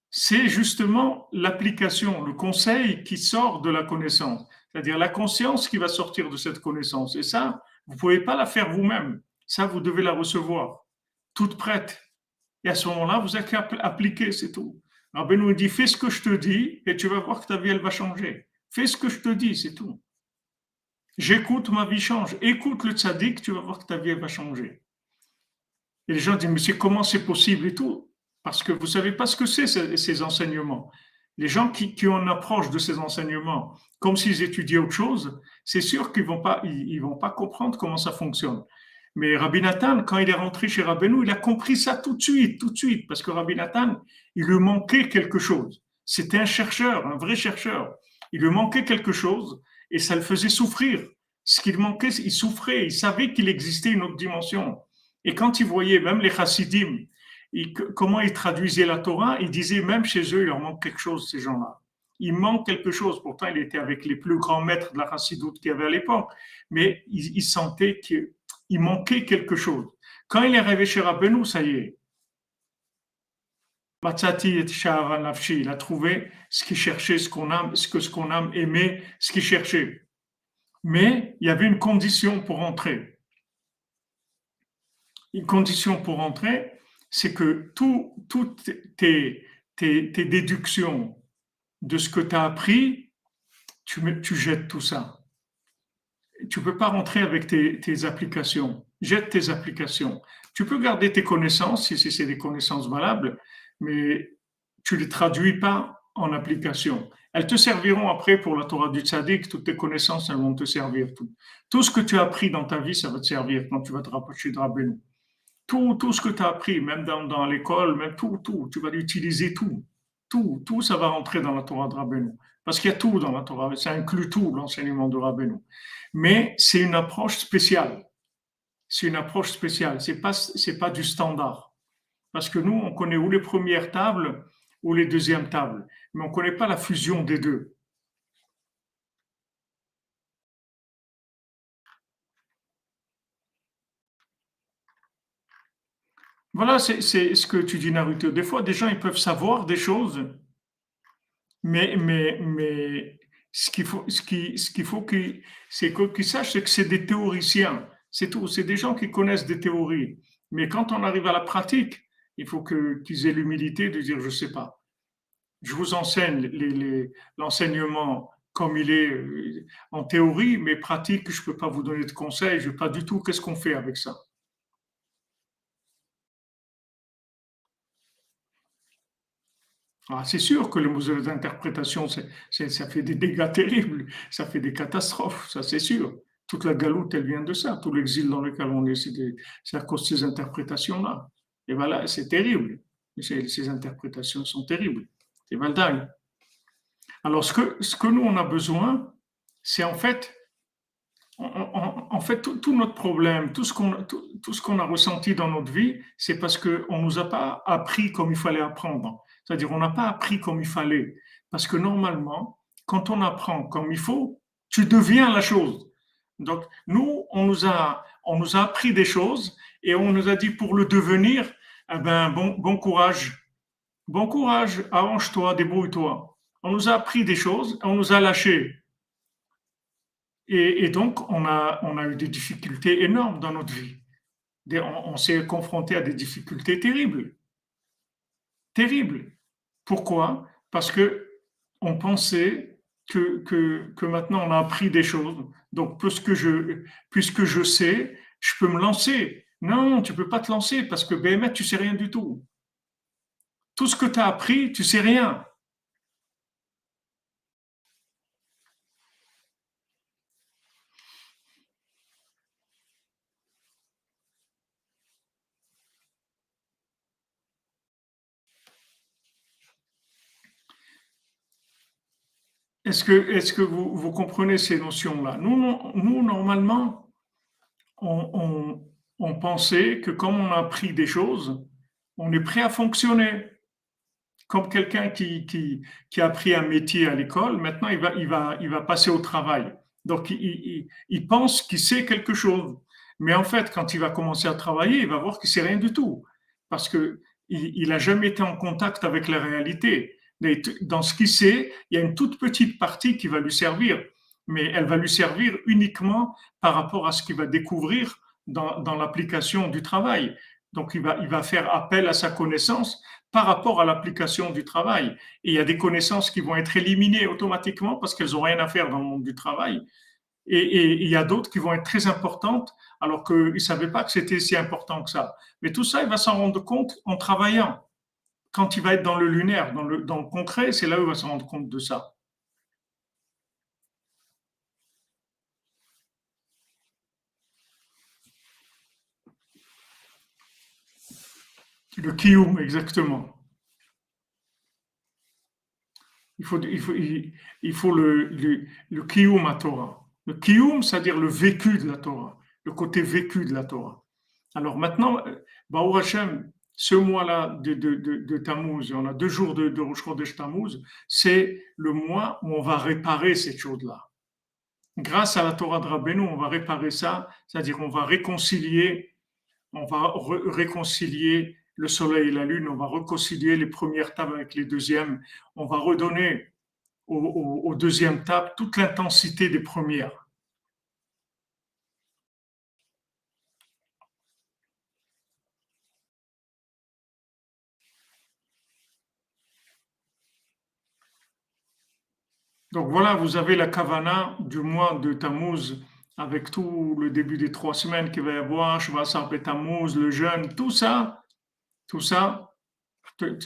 c'est justement l'application, le conseil qui sort de la connaissance, c'est-à-dire la conscience qui va sortir de cette connaissance. Et ça, vous pouvez pas la faire vous-même. Ça, vous devez la recevoir, toute prête. Et à ce moment-là, vous avez qu'à appliquer, c'est tout. Rabbeinu dit, fais ce que je te dis et tu vas voir que ta vie, elle va changer. Fais ce que je te dis, c'est tout. J'écoute, ma vie change. Écoute le tzaddik, tu vas voir que ta vie va changer. Et les gens disent, mais c'est comment c'est possible et tout? Parce que vous ne savez pas ce que c'est ces, enseignements. Les gens qui, qui, ont une approche de ces enseignements comme s'ils étudiaient autre chose, c'est sûr qu'ils ne vont, pas, ils, vont pas comprendre comment ça fonctionne. Mais Rabbi Nathan, quand il est rentré chez Rabbeinu, il a compris ça tout de suite, tout de suite, parce que Rabbi Nathan, il lui manquait quelque chose. C'était un chercheur, un vrai chercheur. Il lui manquait quelque chose et ça le faisait souffrir. Ce qu'il manquait, il souffrait, il savait qu'il existait une autre dimension. Et quand il voyait même les chassidim, comment ils traduisaient la Torah, il disait même chez eux, il leur manque quelque chose, ces gens-là. Il manque quelque chose. Pourtant, il était avec les plus grands maîtres de la chassidoute qu'il y avait à l'époque. Mais il, sentait qu'il manquait quelque chose. Quand il est arrivé chez Rabbeinu, ça y est. Matsati et il a trouvé ce qu'il cherchait, ce qu'on a, ce que ce qu'on a aimé, ce qu'il cherchait. Mais il y avait une condition pour entrer. Une condition pour entrer, c'est que toutes tes, tes, déductions de ce que tu as appris, tu, tu jettes tout ça. Tu ne peux pas rentrer avec tes, tes, applications. Jette tes applications. Tu peux garder tes connaissances si c'est des connaissances valables, mais tu ne les traduis pas en application. Elles te serviront après pour la Torah du Tzadik, toutes tes connaissances, elles vont te servir. Tout, tout ce que tu as appris dans ta vie, ça va te servir quand tu vas te rapprocher de Rabbeinu. Tout, tout ce que tu as appris, même dans, dans l'école, même tout, tout, tu vas l'utiliser tout. Tout, tout, ça va rentrer dans la Torah de Rabbeinu. Parce qu'il y a tout dans la Torah, ça inclut tout l'enseignement de Rabbeinu. Mais c'est une approche spéciale. C'est une approche spéciale, c'est pas, pas du standard. Parce que nous, on connaît ou les premières tables ou les deuxièmes tables, mais on ne connaît pas la fusion des deux. Voilà, c'est ce que tu dis, Naruto. Des fois, des gens, ils peuvent savoir des choses, mais, mais, mais ce qu'il faut, ce qui, ce faut qu'ils, c'est qu'ils sachent, c'est que c'est des théoriciens. C'est tout. C'est des gens qui connaissent des théories. Mais quand on arrive à la pratique, il faut qu'ils aient l'humilité de dire, je ne sais pas. Je vous enseigne l'enseignement comme il est euh, en théorie, mais pratique, je ne peux pas vous donner de conseils. Je ne sais pas du tout qu'est-ce qu'on fait avec ça? Ah, c'est sûr que le musée d'interprétation, ça fait des dégâts terribles, ça fait des catastrophes, ça c'est sûr. Toute la galoute, elle vient de ça. Tout l'exil dans lequel on est, c'est à cause de ces interprétations-là. Et voilà, c'est terrible. Ces, interprétations sont terribles. C'est valdagne. Alors, ce que, ce que nous, on a besoin, c'est en fait, en, fait, tout, notre problème, tout ce qu'on tout, ce a ressenti dans notre vie, c'est parce qu'on ne nous a pas appris comme il fallait apprendre. C'est-à-dire, on n'a pas appris comme il fallait. Parce que normalement, quand on apprend comme il faut, tu deviens la chose. Donc, nous, on nous a, on nous a appris des choses et on nous a dit pour le devenir, eh ben, bon, courage. Bon courage, arrange-toi, débrouille-toi. On nous a appris des choses, on nous a lâchés. Et, donc, on a, on a eu des difficultés énormes dans notre vie. On, on s'est confronté à des difficultés terribles. Terribles. Pourquoi? Parce que on pensait que, que, que, maintenant on a appris des choses. Donc, puisque je, puisque je sais, je peux me lancer. Non, tu peux pas te lancer parce que BMF, tu sais rien du tout. Tout ce que tu as appris, tu sais rien. Est-ce que, est que vous, vous, comprenez ces notions-là? Nous, nous, normalement, on, pensait que comme on a appris des choses, on est prêt à fonctionner. Comme quelqu'un qui, qui, qui, a appris un métier à l'école, maintenant il va, il, va, il va passer au travail. Donc il, il, il pense qu'il sait quelque chose. Mais en fait, quand il va commencer à travailler, il va voir qu'il sait rien du tout. Parce qu'il n'a jamais été en contact avec la réalité dans ce qu'il sait, il y a une toute petite partie qui va lui servir, mais elle va lui servir uniquement par rapport à ce qu'il va découvrir dans, l'application du travail. Donc, il va, il va faire appel à sa connaissance par rapport à l'application du travail. Et il y a des connaissances qui vont être éliminées automatiquement parce qu'elles n'ont rien à faire dans le monde du travail. Et, il y a d'autres qui vont être très importantes alors qu'ils ne savaient pas que c'était si important que ça. Mais tout ça, il va s'en rendre compte en travaillant quand il va être dans le lunaire, dans le, dans le concret, c'est là où il va se rendre compte de ça. Le kiyum, exactement. Il faut, il faut, il, faut le, le, kiyum à Torah. Le kiyum, c'est-à-dire le vécu de la Torah, le côté vécu de la Torah. Alors maintenant, Baruch Hashem, ce mois-là de, de, de, Tammuz, on a deux jours de, de Rosh Chodesh Tammuz, c'est le mois où on va réparer cette chose-là. Grâce à la Torah de Rabbeinu, on va réparer ça, c'est-à-dire on va réconcilier, on va réconcilier le soleil et la lune, on va réconcilier les premières tables avec les deuxièmes, on va redonner aux deuxièmes tables toute l'intensité des premières. Donc voilà, vous avez la kavana du mois de Tammuz avec tout le début des trois semaines qu'il va y avoir, Tammuz, le jeûne, tout ça, tout ça,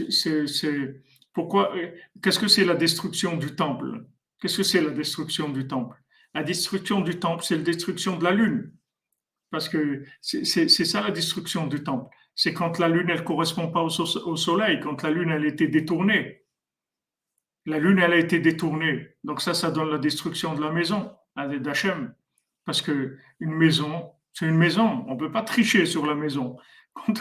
c'est pourquoi, qu'est-ce que c'est la destruction du temple? Qu'est-ce que c'est la destruction du temple? La destruction du temple, c'est la destruction de la lune. Parce que c'est ça la destruction du temple. C'est quand la lune, elle correspond pas au, soleil, quand la lune, elle était détournée la lune, elle a été détournée. Donc ça, ça donne la destruction de la maison, d'Hachem. Parce que une maison, c'est une maison. On ne peut pas tricher sur la maison.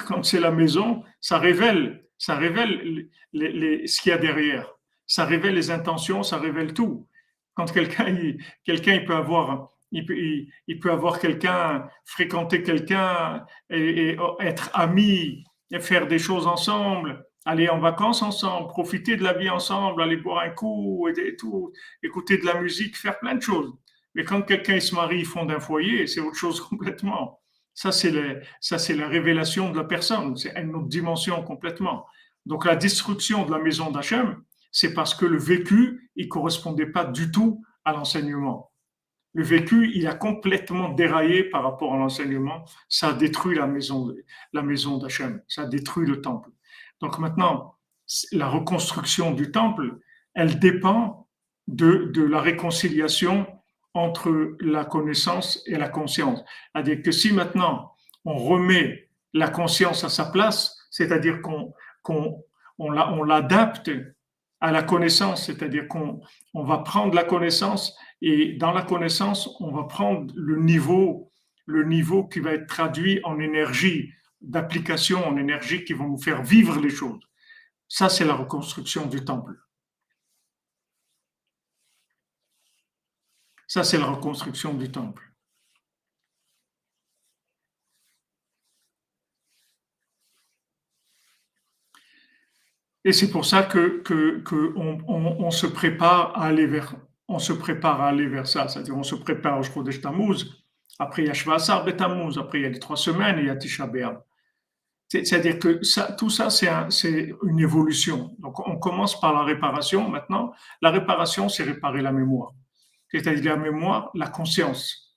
Quand, c'est la maison, ça révèle, ça révèle ce qu'il y a derrière. Ça révèle les intentions, ça révèle tout. Quand quelqu'un, quelqu'un, peut avoir, il peut, avoir quelqu'un, fréquenter quelqu'un et, être ami et faire des choses ensemble aller en vacances ensemble, profiter de la vie ensemble, aller boire un coup et tout, écouter de la musique, faire plein de choses. Mais quand quelqu'un se marie, fonde un foyer, c'est autre chose <laughs> complètement. Ça, c'est la révélation de la personne. C'est une autre dimension complètement. Donc, la destruction de la maison d'Hachem, c'est parce que le vécu, il correspondait pas du tout à l'enseignement. Le vécu, il a complètement déraillé par rapport à l'enseignement. Ça a détruit la maison, la maison d'Hachem. Ça a détruit le temple. Donc maintenant, la reconstruction du temple, elle dépend de la réconciliation entre la connaissance et la conscience. C'est-à-dire que si maintenant on remet la conscience à sa place, c'est-à-dire qu'on qu'on on l'adapte à la connaissance, c'est-à-dire qu'on on va prendre la connaissance et dans la connaissance, on va prendre le niveau le niveau qui va être traduit en énergie d'application, en énergie qui vont nous faire vivre les choses. Ça, c'est la reconstruction du temple. Ça, c'est la reconstruction du temple. Et c'est pour ça que, que, on, se prépare à aller vers, on se prépare à aller vers ça. C'est-à-dire, on se prépare au Shkodesh Tammuz. Après, il y a Shvasar Betamuz. Après, il y a les trois semaines et il y a Tisha B'Av. C'est-à-dire que tout ça, c'est une évolution. Donc, on commence par la réparation. Maintenant, la réparation, c'est réparer la mémoire. C'est-à-dire la mémoire, la conscience.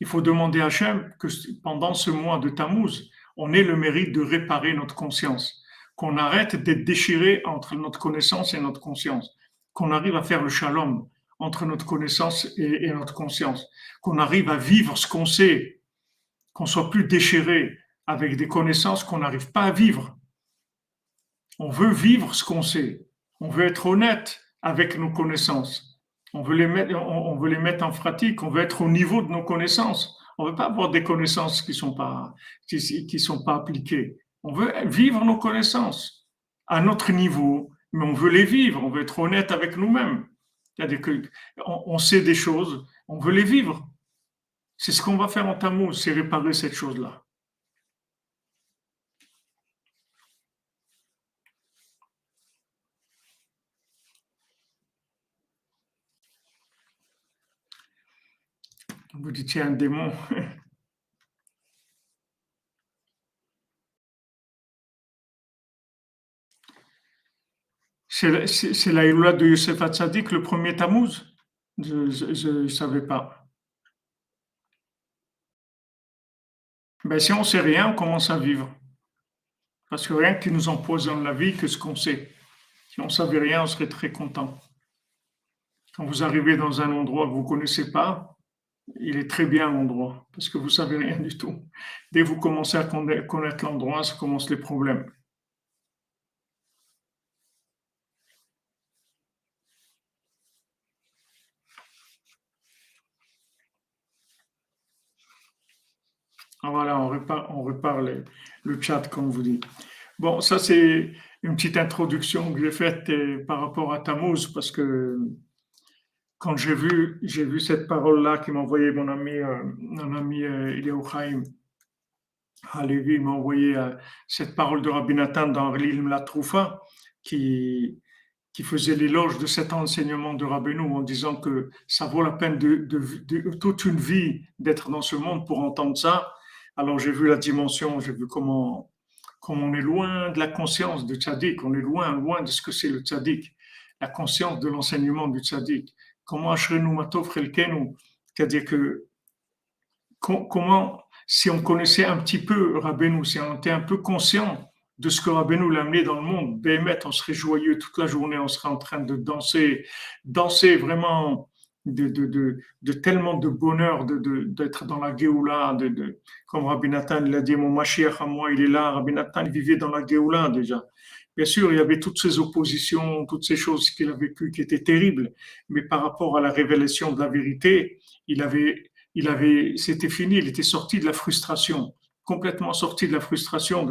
Il faut demander à Hachem que pendant ce mois de Tammuz, on ait le mérite de réparer notre conscience qu'on arrête d'être déchiré entre notre connaissance et notre conscience, qu'on arrive à faire le shalom entre notre connaissance et, notre conscience, qu'on arrive à vivre ce qu'on sait, qu'on soit plus déchiré avec des connaissances qu'on n'arrive pas à vivre. On veut vivre ce qu'on sait. On veut être honnête avec nos connaissances. On veut les mettre, on veut les mettre en pratique. On veut être au niveau de nos connaissances. On ne veut pas avoir des connaissances qui ne sont, pas, qui sont pas appliquées. On veut vivre nos connaissances à notre niveau, mais on veut les vivre, on veut être honnête avec nous-mêmes. C'est-à-dire qu'on sait des choses, on veut les vivre. C'est ce qu'on va faire en Tammuz, c'est réparer cette chose-là. Vous dites, un démon. C'est la Iloula de Yosef Hatzadik, le premier Tammuz? Je ne savais pas. Ben, si on ne sait rien, on commence à vivre. Parce que rien qui nous empoisonne la vie que ce qu'on sait. Si on ne savait rien, on serait très content. Quand vous arrivez dans un endroit que vous ne connaissez pas, il est très bien l'endroit, parce que vous savez rien du tout. Dès que vous commencez à connaître l'endroit, ça commence les problèmes. Ah, voilà, on repart, on le, chat, comme vous dites. Bon, ça, c'est une petite introduction que j'ai faite euh, par rapport à Tammuz, parce que quand j'ai vu, j'ai vu cette parole-là qui m'a envoyé mon ami, euh, mon ami euh, Chaim il m'a envoyé cette parole de Rabbi Nathan dans l'île La Troufa, qui, qui faisait l'éloge de cet enseignement de Rabbeinu en disant que ça vaut la peine de, de toute une vie d'être dans ce monde pour entendre ça alors j'ai vu la dimension, j'ai vu comment, comment on est loin de la conscience du tzaddik, on est loin, loin de ce que c'est le tzaddik, la conscience de l'enseignement du tzaddik. Comment Ashrenu Matov c'est-à-dire que comment, si on connaissait un petit peu Rabbeinu, si on était un peu conscient de ce que Rabbeinu l'a amené dans le monde, Béhémet, on serait joyeux toute la journée, on serait en train de danser, danser vraiment de, de, de, tellement de bonheur d'être dans la Géoula, de, comme Rabbi Nathan l'a dit, mon Mashiach à moi, il est là. Rabbi Nathan vivait dans la Géoula déjà. Bien sûr, il y avait toutes ces oppositions, toutes ces choses qu'il a vécues qui étaient terribles, mais par rapport à la révélation de la vérité, il avait, il avait, c'était fini, il était sorti de la frustration, complètement sorti de la frustration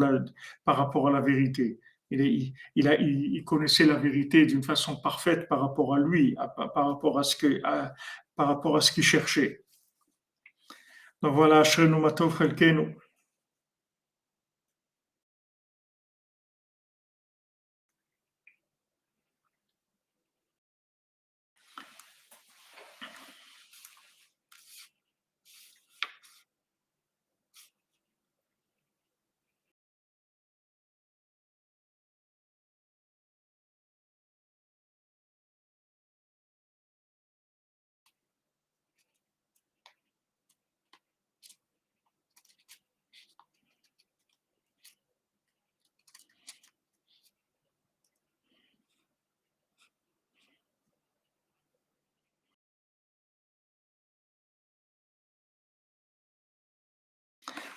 par rapport à la vérité il, connaissait la vérité d'une façon parfaite par rapport à lui, par rapport à ce que, par rapport à ce qu'il cherchait. Donc voilà, Shrenu Matov Chelkenu.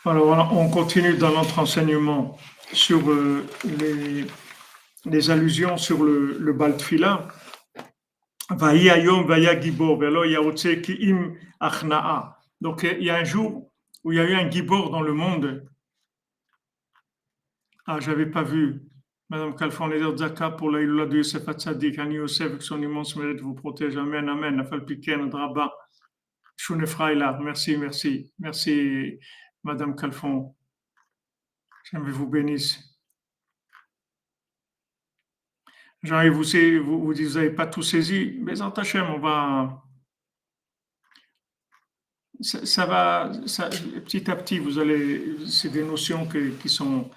Alors on continue dans notre enseignement sur euh, les, allusions sur le, le Baltfila. Donc il y a un jour où il y a eu un gibor dans le monde. Ah, j'avais pas vu. Madame Kalfan, les Zaka pour la Iloula de Ani Yosef, que son immense mérite vous protège. Amen, Amen. Afal Piken, Draba, Shunefraïla. Merci, merci. Merci, Madame Kalfon. J'aimerais vous bénisse. Jean, vous, vous, vous vous n'avez pas tout saisi. Mais en Tachem, on va. Ça, va, ça, petit à petit, vous allez. C'est des notions qui sont.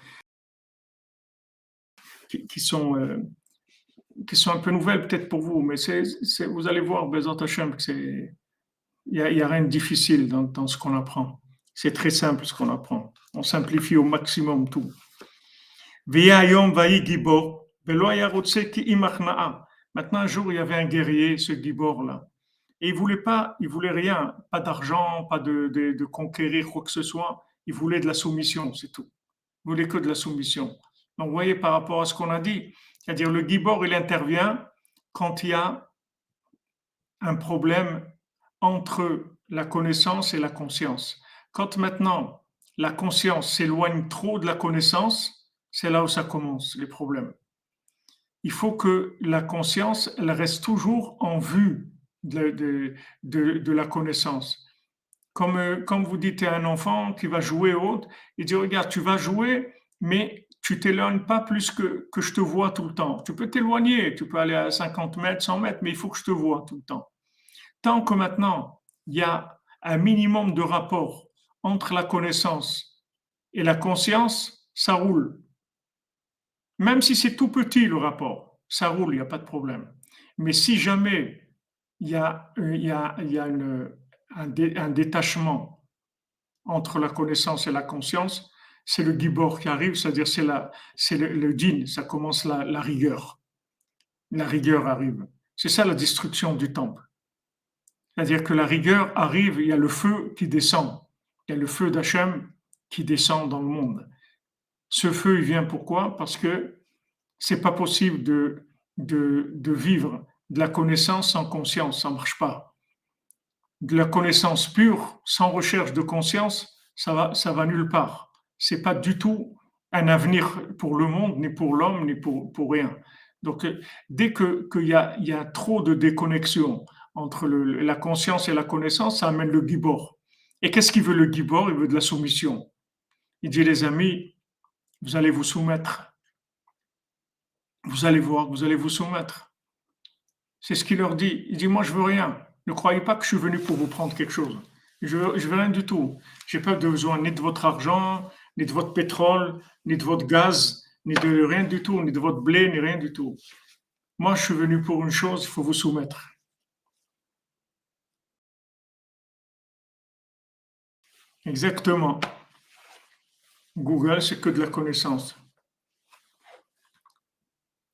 Qui, sont. Euh, qui sont un peu nouvelles peut-être pour vous, mais c'est, vous allez voir, Bézant Hachem, que c'est, il n'y a, a, rien de difficile dans, dans ce qu'on apprend. C'est très simple ce qu'on apprend. On simplifie au maximum tout. Maintenant, un jour, il y avait un guerrier, ce Gibor-là. Et il voulait pas, il voulait rien, pas d'argent, pas de, de, conquérir quoi que ce soit. Il voulait de la soumission, c'est tout. Il voulait que de la soumission. Donc, vous voyez, par rapport à ce qu'on a dit, c'est-à-dire le Gibor, il intervient quand il y a un problème entre la connaissance et la conscience. Quand maintenant la conscience s'éloigne trop de la connaissance, c'est là où ça commence, les problèmes. Il faut que la conscience, elle reste toujours en vue de, de, la connaissance. Comme, comme vous dites à un enfant qui va jouer autre, il dit, regarde, tu vas jouer, mais tu t'éloignes pas plus que, que je te vois tout le temps. Tu peux t'éloigner, tu peux aller à 50 mètres, 100 mètres, mais il faut que je te vois tout le temps. Tant que maintenant, il y a un minimum de rapport entre la connaissance et la conscience, ça roule. Même si c'est tout petit le rapport, ça roule, il n'y a pas de problème. Mais si jamais il y a, un, détachement entre la connaissance et la conscience, c'est le gibor qui arrive, c'est-à-dire c'est, le, le ça commence la rigueur. La rigueur arrive. C'est ça la destruction du temple. C'est-à-dire que la rigueur arrive, il y a le feu qui descend il y a le feu d'Hachem qui descend dans le monde. Ce feu, il vient pourquoi? Parce que c'est pas possible de, de, vivre de la connaissance sans conscience, ça marche pas. De la connaissance pure, sans recherche de conscience, ça va, ça va nulle part. C'est pas du tout un avenir pour le monde, ni pour l'homme, ni pour, pour rien. Donc, dès qu'il y, a, y a trop de déconnexion entre la conscience et la connaissance, ça amène le gibor. Et qu'est-ce qu'il veut le Gibor? Il veut de la soumission. Il dit, les amis, vous allez vous soumettre. Vous allez voir, vous allez vous soumettre. C'est ce qu'il leur dit. Il dit, moi, je veux rien. Ne croyez pas que je suis venu pour vous prendre quelque chose. Je veux, veux rien du tout. J'ai pas besoin ni de votre argent, ni de votre pétrole, ni de votre gaz, ni de rien du tout, ni de votre blé, ni rien du tout. Moi, je suis venu pour une chose, il faut vous soumettre. Exactement. Google, c'est que de la connaissance.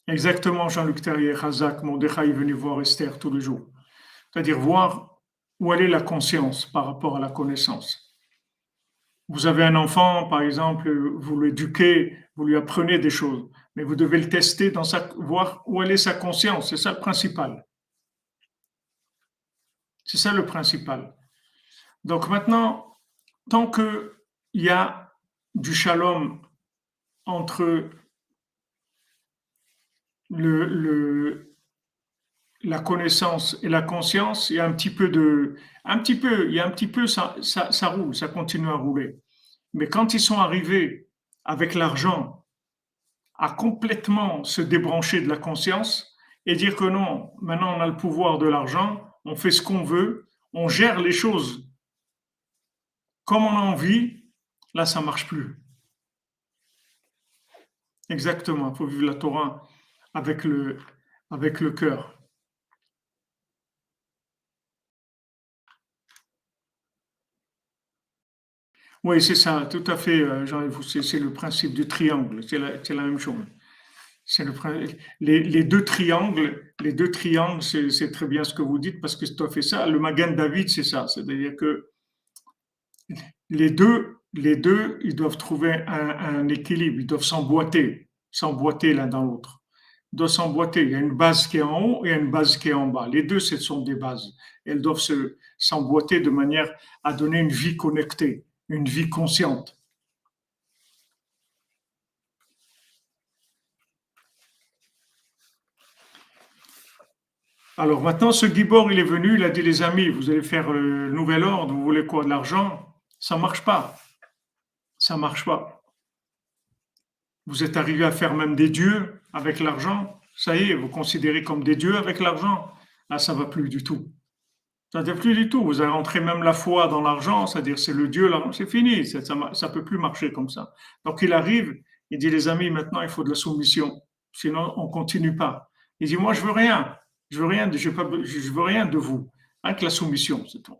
Exactement, Jean-Luc Terrier, Hazak, Mordechai venu voir Esther tous les jours. C'est-à-dire voir où est la conscience par rapport à la connaissance. Vous avez un enfant, par exemple, vous l'éduquez, vous lui apprenez des choses, mais vous devez le tester dans sa, voir où est sa conscience. C'est ça le principal. C'est ça le principal. Donc maintenant, tant qu'il y a du shalom entre la connaissance et la conscience, il y a un petit peu de, un petit peu, il y a un petit peu, ça, ça, roule, ça continue à rouler. Mais quand ils sont arrivés avec l'argent à complètement se débrancher de la conscience et dire que non, maintenant on a le pouvoir de l'argent, on fait ce qu'on veut, on gère les choses comme on a envie, là, ça marche plus. Exactement, il faut vivre la Torah avec le, avec le cœur. Oui, c'est ça, tout à fait, euh, Jean-Yves, c'est le principe du triangle, c'est la, même chose. Le, les, les, deux triangles, les deux triangles, c'est très bien ce que vous dites parce que tout à fait ça. Le Magan David, c'est ça, c'est-à-dire que les deux, ils doivent trouver un, équilibre, ils doivent s'emboîter, s'emboîter l'un dans l'autre. Ils doivent s'emboîter. Il y a une base qui est en haut et une base qui est en bas. Les deux, ce sont des bases. Elles doivent s'emboîter de manière à donner une vie connectée. une vie consciente. Alors maintenant, ce Gibor, il est venu, il a dit les amis, vous allez faire le nouvel ordre, vous voulez quoi? De l'argent? Ça marche pas. Ça marche pas. Vous êtes arrivé à faire même des dieux avec l'argent. Ça y est, vous considérez comme des dieux avec l'argent. Là, ça va plus du tout. Ça ne va plus du tout. Vous avez rentré même la foi dans l'argent, c'est-à-dire c'est le Dieu, c'est fini. Ça ne peut plus marcher comme ça. Donc il arrive, il dit les amis, maintenant il faut de la soumission. Sinon, on ne continue pas. Il dit, moi, je veux rien. Je veux rien, je veux, je veux rien de vous. Avec la soumission, c'est tout.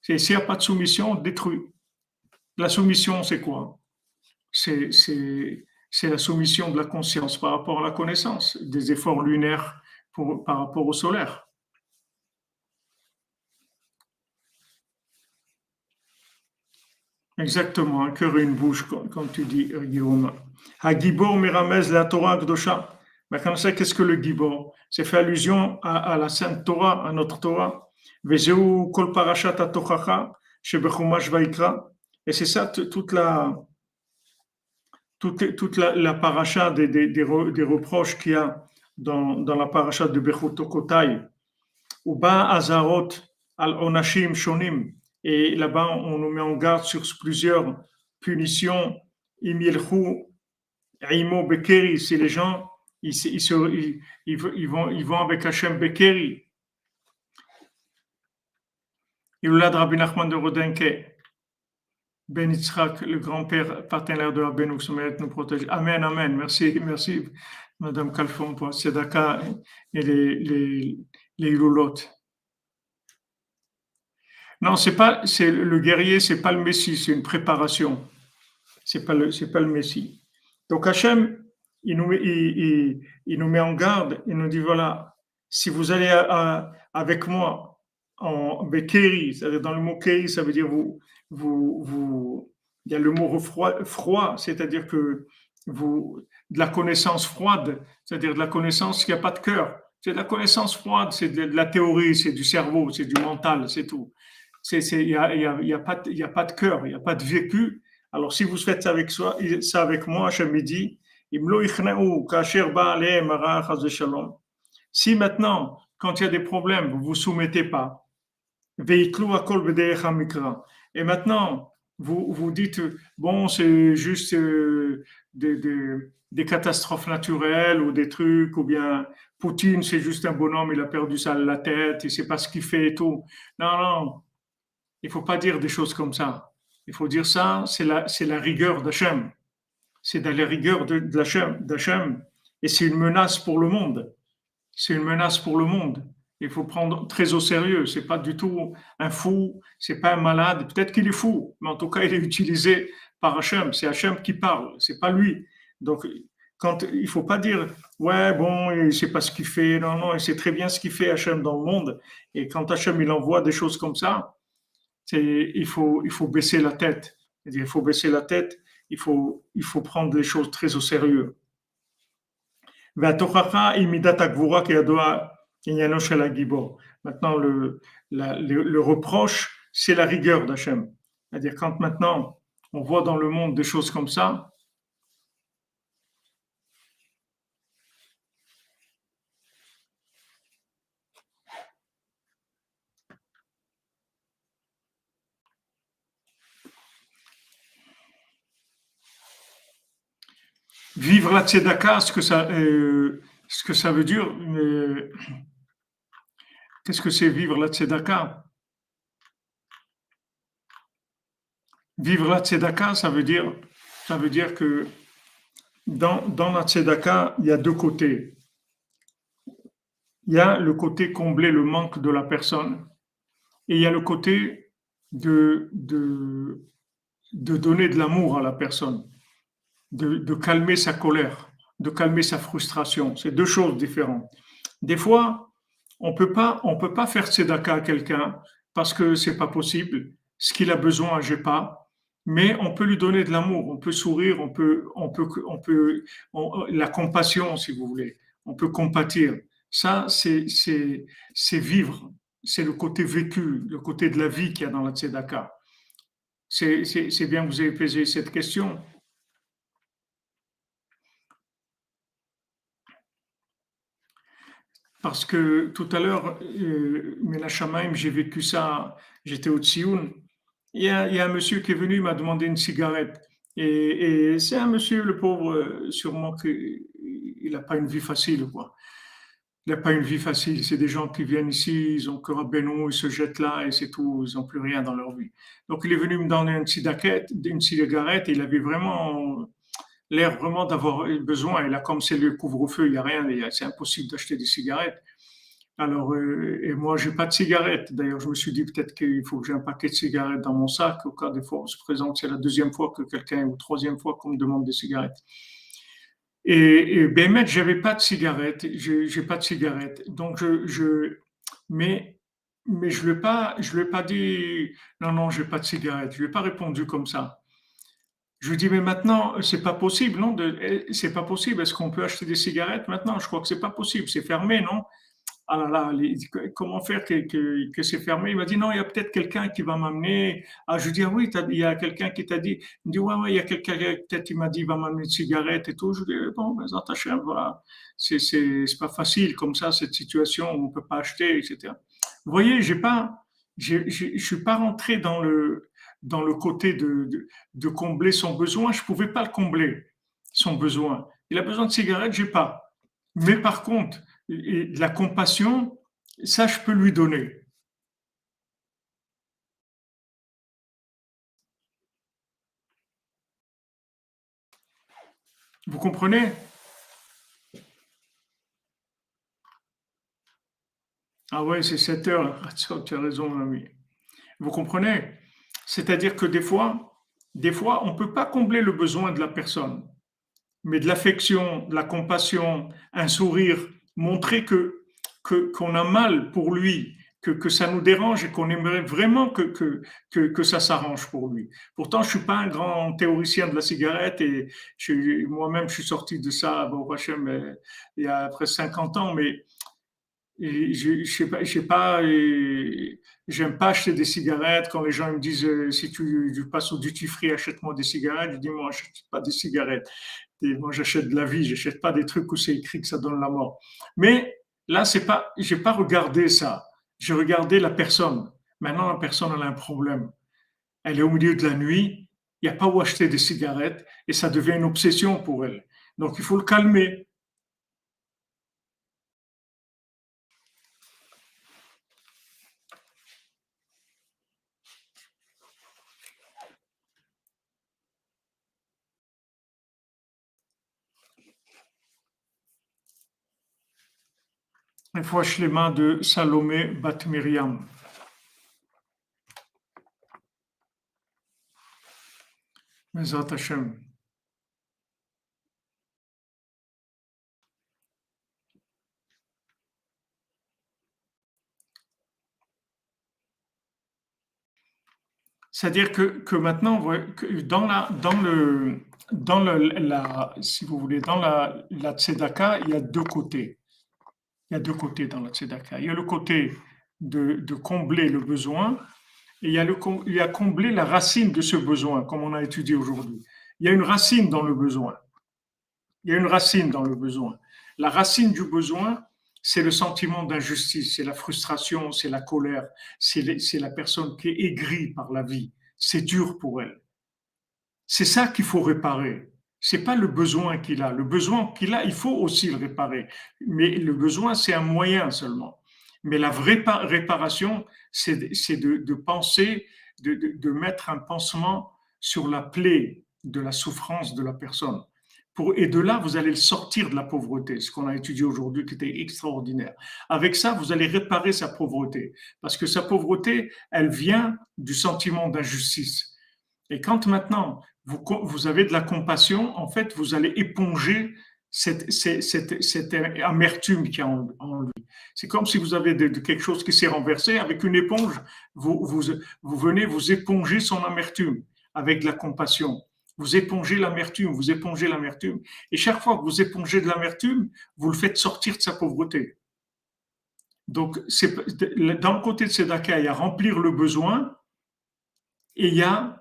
S'il n'y a pas de soumission, détruit. La soumission, c'est quoi? C'est, la soumission de la conscience par rapport à la connaissance, des efforts lunaires par rapport au solaire. Exactement, un cœur et une bouche, comme, tu dis, Guillaume. Hagibor Miramez, la Torah Gdosha. Mais comme ça, qu'est-ce que le Gibor C'est fait allusion à, la Sainte Torah, à notre Torah. kol parashat vaikra. Et c'est ça toute la toute, toute la, la paracha des, des, reproches qu'il y a dans, dans la paracha de Bechutokotai. Uba azarot al onashim shonim. Et là-bas, on nous met en garde sur plusieurs punitions. Imilchu imo bekeri, c'est les gens ils, ils, ils, vont, ils vont avec Hachem Bekeri. Iloulad Rabbi Nachman de Rodenke, Ben Yitzhak, le grand-père partenaire de Rabbeinu nous protège. Amen, Amen. Merci, merci, Madame Kalfon, pour Sedaka et les, les, les Non, c'est pas, c'est le guerrier, c'est pas le Messie, c'est une préparation. C'est pas le, c'est pas le Messie. Donc Hachem, il nous, il, il, nous met en garde, il nous dit voilà, si vous allez avec moi en Bekeri, dans le mot Keri, ça veut dire vous, il y a le mot froid, c'est-à-dire que vous, de la connaissance froide, c'est-à-dire de la connaissance qui n'a pas de cœur. C'est de la connaissance froide, c'est de, la théorie, c'est du cerveau, c'est du mental, c'est tout. Il n'y a, y a, y a, pas de, cœur, il n'y a pas de vécu. Alors si vous faites ça avec, soi, ça avec moi, je me dis, si maintenant, quand il y a des problèmes, vous vous soumettez pas, et maintenant, vous, vous dites, bon, c'est juste euh, des, catastrophes naturelles ou des trucs, ou bien Poutine, c'est juste un bonhomme, il a perdu ça la tête, il sait pas ce qu'il fait et tout. Non, non, il faut pas dire des choses comme ça. Il faut dire ça, c'est la, la rigueur d'Hachem c'est dans les rigueurs d'Hachem, et c'est une menace pour le monde. C'est une menace pour le monde. Il faut prendre très au sérieux. C'est pas du tout un fou, c'est pas un malade. Peut-être qu'il est fou, mais en tout cas, il est utilisé par Hachem. C'est Hachem qui parle, c'est pas lui. Donc, quand il faut pas dire ouais bon il sait pas ce qu'il fait non non il sait très bien ce qu'il fait Hachem dans le monde et quand Hachem il envoie des choses comme ça c'est il faut il faut baisser la tête il faut baisser la tête il faut, il faut prendre les choses très au sérieux. Maintenant, le, le, le reproche, c'est la rigueur d'Hachem. C'est-à-dire, quand maintenant on voit dans le monde des choses comme ça, Vivre la tzedaka, ce que ça, euh, ce que ça veut dire, qu'est-ce que c'est vivre la tzedaka? Vivre la tzedaka, ça veut dire, ça veut dire que dans, dans la tzedaka, il y a deux côtés. Il y a le côté combler le manque de la personne et il y a le côté de, de, de donner de l'amour à la personne de, calmer sa colère, de calmer sa frustration. C'est deux choses différentes. Des fois, on peut pas, on peut pas faire tzedaka à quelqu'un parce que c'est pas possible. Ce qu'il a besoin, j'ai pas. Mais on peut lui donner de l'amour, on peut sourire, on peut, on peut, on peut, la compassion, si vous voulez. On peut compatir. Ça, c'est, c'est, c'est vivre. C'est le côté vécu, le côté de la vie qu'il y a dans la tzedaka. C'est bien que vous avez posé cette question. Parce que tout à l'heure, euh, j'ai vécu ça, j'étais au Tsioun. Il y, a, un monsieur qui est venu, il m'a demandé une cigarette. Et, c'est un monsieur, le pauvre, euh, sûrement qu'il n'a pas une vie facile. Quoi. Il n'a pas une vie facile. C'est des gens qui viennent ici, ils ont cœur à ils se jettent là et c'est tout. Ils n'ont plus rien dans leur vie. Donc il est venu me donner une cigarette, une cigarette et il avait vraiment l'air vraiment d'avoir besoin. Et là, comme c'est le couvre-feu, il n'y a rien, c'est impossible d'acheter des cigarettes. Alors, euh, et moi, j'ai pas de cigarettes. D'ailleurs, je me suis dit peut-être qu'il faut que j'ai un paquet de cigarettes dans mon sac au cas des fois on se présente. C'est la deuxième fois que quelqu'un ou troisième fois qu'on me demande des cigarettes. Et, et ben, j'avais pas de cigarettes. J'ai pas de cigarettes. Donc, je, mais, mais je lui lui ai pas dit non, non, j'ai pas de cigarettes. Je lui ai pas répondu comme ça. Je lui dis, mais maintenant, c'est pas possible, non? Eh, c'est pas possible. Est-ce qu'on peut acheter des cigarettes maintenant? Je crois que c'est pas possible. C'est fermé, non? Ah là là, comment faire que, que, c'est fermé? Il m'a dit, non, il y a peut-être quelqu'un qui va m'amener. Ah, je dis, ah oui, il y a quelqu'un qui t'a dit. Il me dit, ouais, ouais, il y a quelqu'un, peut-être il m'a dit, il va m'amener une cigarette et tout. Je dis, bon, mais attachez, voilà. C'est, c'est, c'est pas facile comme ça, cette situation où on peut pas acheter, etc. Vous voyez, j'ai pas, je suis pas rentré dans le, dans le côté de, de, combler son besoin. Je ne pouvais pas le combler, son besoin. Il a besoin de cigarettes, j'ai pas. Mais par contre, la compassion, ça, je peux lui donner. Vous comprenez? Ah ouais, c'est 7 heures. <laughs> Tu as raison, ami. Vous comprenez? C'est-à-dire que des fois, des fois, on ne peut pas combler le besoin de la personne, mais de l'affection, de la compassion, un sourire, montrer que qu'on a mal pour lui, que, que, ça nous dérange et qu'on aimerait vraiment que, que, que, ça s'arrange pour lui. Pourtant, je suis pas un grand théoricien de la cigarette et moi-même, je suis sorti de ça, bon, il y a après 50 ans, mais je, je sais pas, je sais pas, acheter des cigarettes. Quand les gens me disent euh, si tu, passes au duty free, achète-moi des cigarettes, je dis moi, j'achète pas des cigarettes. Et moi, j'achète de la vie, j'achète pas des trucs où c'est écrit que ça donne la mort. Mais là, c'est pas, j'ai pas regardé ça. J'ai regardé la personne. Maintenant, la personne, elle a un problème. Elle est au milieu de la nuit, il n'y a pas où acheter des cigarettes et ça devient une obsession pour elle. Donc, il faut le calmer. Une fois mains de Salomé Bat Miriam. Hashem. C'est-à-dire que, que, maintenant, dans, la, dans, le, dans le, la, si vous voulez, dans la, la tzedaka, il y a deux côtés il y a deux côtés dans la tzedaka. Il y a le côté de, combler le besoin et il y, a le, il y a combler la racine de ce besoin, comme on a étudié aujourd'hui. Il y a une racine dans le besoin. Il y a une racine dans le besoin. La racine du besoin, c'est le sentiment d'injustice, c'est la frustration, c'est la colère, c'est la personne qui est aigrie par la vie. C'est dur pour elle. C'est ça qu'il faut réparer c'est pas le besoin qu'il a. Le besoin qu'il a, il faut aussi le réparer. Mais le besoin, c'est un moyen seulement. Mais la vraie réparation, c'est de, penser, de, mettre un pansement sur la plaie de la souffrance de la personne. Pour, et de là, vous allez le sortir de la pauvreté, ce qu'on a étudié aujourd'hui qui était extraordinaire. Avec ça, vous allez réparer sa pauvreté. Parce que sa pauvreté, elle vient du sentiment d'injustice. Et quand maintenant vous, avez de la compassion, en fait, vous allez éponger cette, cette, amertume qui est en, lui. C'est comme si vous avez quelque chose qui s'est renversé. Avec une éponge, vous, vous, vous venez vous éponger son amertume avec de la compassion. Vous épongez l'amertume, vous épongez l'amertume. Et chaque fois que vous épongez de l'amertume, vous le faites sortir de sa pauvreté. Donc, dans le côté de Sedaka, il y a remplir le besoin et il y a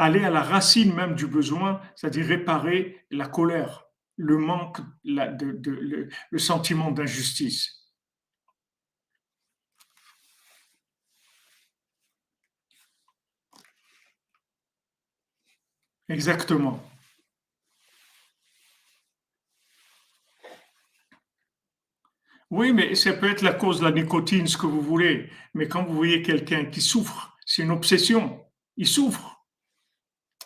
aller à la racine même du besoin, c'est-à-dire réparer la colère, le manque, de, le sentiment d'injustice. Exactement. Oui, mais ça peut être la cause de la nicotine, ce que vous voulez. Mais quand vous voyez quelqu'un qui souffre, c'est une obsession. Il souffre.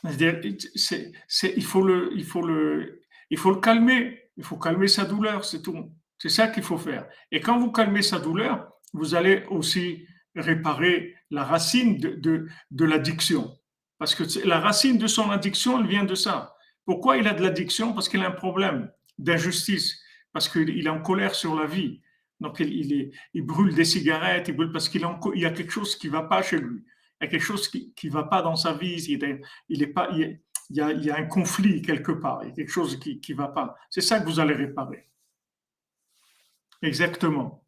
Il, faut le, il, faut le, il faut le calmer. Il faut calmer sa douleur, c'est tout. C'est ça qu'il faut faire. Et quand vous calmez sa douleur, vous allez aussi réparer la racine de, de, l'addiction. Parce que la racine de son addiction, elle vient de ça. Pourquoi il a de l'addiction? Parce qu'il a un problème d'injustice, parce qu'il est en colère sur la vie. Donc il, est, il brûle des cigarettes, il brûle parce qu'il y a quelque chose qui ne va pas chez lui. Il y a quelque chose qui ne va pas dans sa vie. Il, est, pas, il, y a, il y a un conflit quelque part. Il y a quelque chose qui ne va pas. C'est ça que vous allez réparer. Exactement.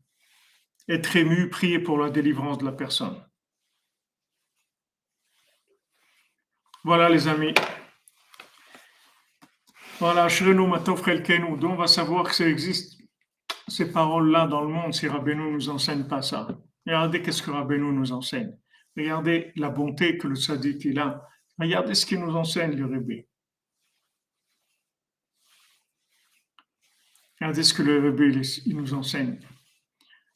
Être ému, prier pour la délivrance de la personne. Voilà les amis. Voilà, Shrenu Matov Kenu, on va savoir que ça existe, ces paroles-là dans le monde, si Rabbeinu nous enseigne pas ça. Regardez qu'est-ce que Rabbeinu nous enseigne. Regardez la bonté que le sadique il a. Regardez ce qu'il nous enseigne, le Rebbe. Regardez ce que le Rebbe il nous enseigne.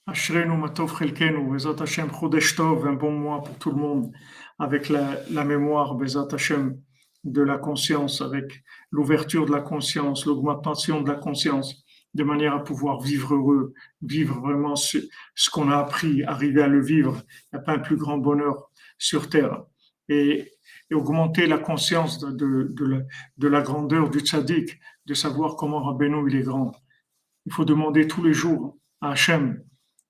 Ashrenu Matov Chelkenu, Bezat Hashem un bon mois pour tout le monde avec la, mémoire, Bezat Hashem, de la conscience, avec l'ouverture de la conscience, l'augmentation de la conscience, de manière à pouvoir vivre heureux, vivre vraiment ce, qu'on a appris, arriver à le vivre. Il n'y a pas un plus grand bonheur sur terre. Et, augmenter la conscience de, de, la, grandeur du tzaddik, de savoir comment Rabbeinu il est grand. Il faut demander tous les jours à Hachem,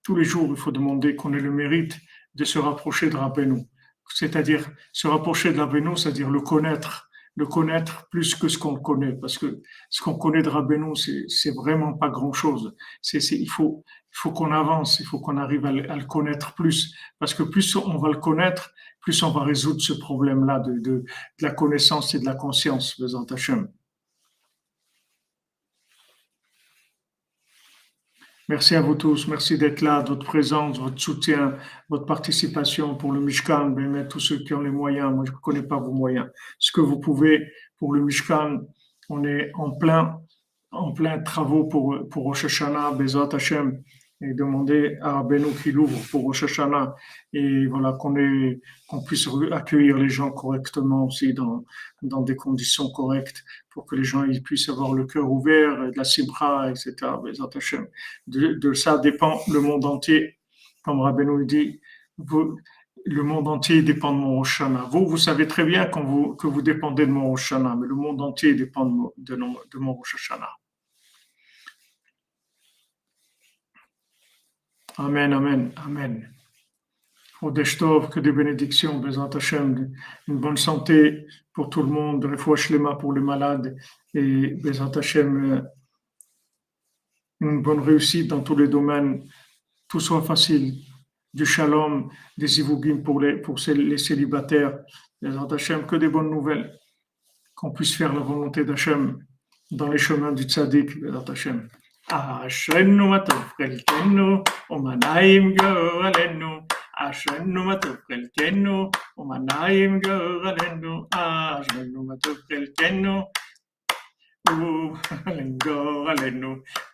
tous les jours, il faut demander qu'on ait le mérite de se rapprocher de Rabbeinu c'est-à-dire se rapprocher de Rabbeinu, c'est-à-dire le connaître, le connaître plus que ce qu'on connaît, parce que ce qu'on connaît de Rabbeinu, c'est vraiment pas grand-chose. il faut, il faut qu'on avance, il faut qu'on arrive à le, connaître plus, parce que plus on va le connaître, plus on va résoudre ce problème-là de, de, la connaissance et de la conscience, les Hashem. Merci à vous tous. Merci d'être là, votre présence, votre soutien, votre participation pour le Mishkan. Ben, tous ceux qui ont les moyens, moi je ne connais pas vos moyens. Ce que vous pouvez pour le Mishkan, on est en plein, en plein travaux pour, pour Rosh Hashanah, Hashem et demander à Benoît qu'il ouvre pour Rosh et voilà qu'on qu'on puisse accueillir les gens correctement aussi dans, dans des conditions correctes que les gens puissent avoir le cœur ouvert, de la simra, etc. De, de ça dépend le monde entier. Comme Rabbeinu dit, le monde entier dépend de mon Rosh Hashanah. Vous, vous savez très bien que vous dépendez de mon Rosh Hashanah, mais le monde entier dépend de, de, de mon Hashanah. Amen, Amen, Amen. Tov, que des bénédictions, Bezat Hashem, une bonne santé pour tout le monde, Refouach pour les malades et Bezat Hashem, une bonne réussite dans tous les domaines, tout soit facile, du shalom, des ivugim pour les, pour les célibataires, Bezat Hashem, que des bonnes nouvelles, qu'on puisse faire la volonté d'Hachem dans les chemins du tzaddik, Bezat Hashem. אשרנו מה טוב חלקנו, ומנעים גורלנו.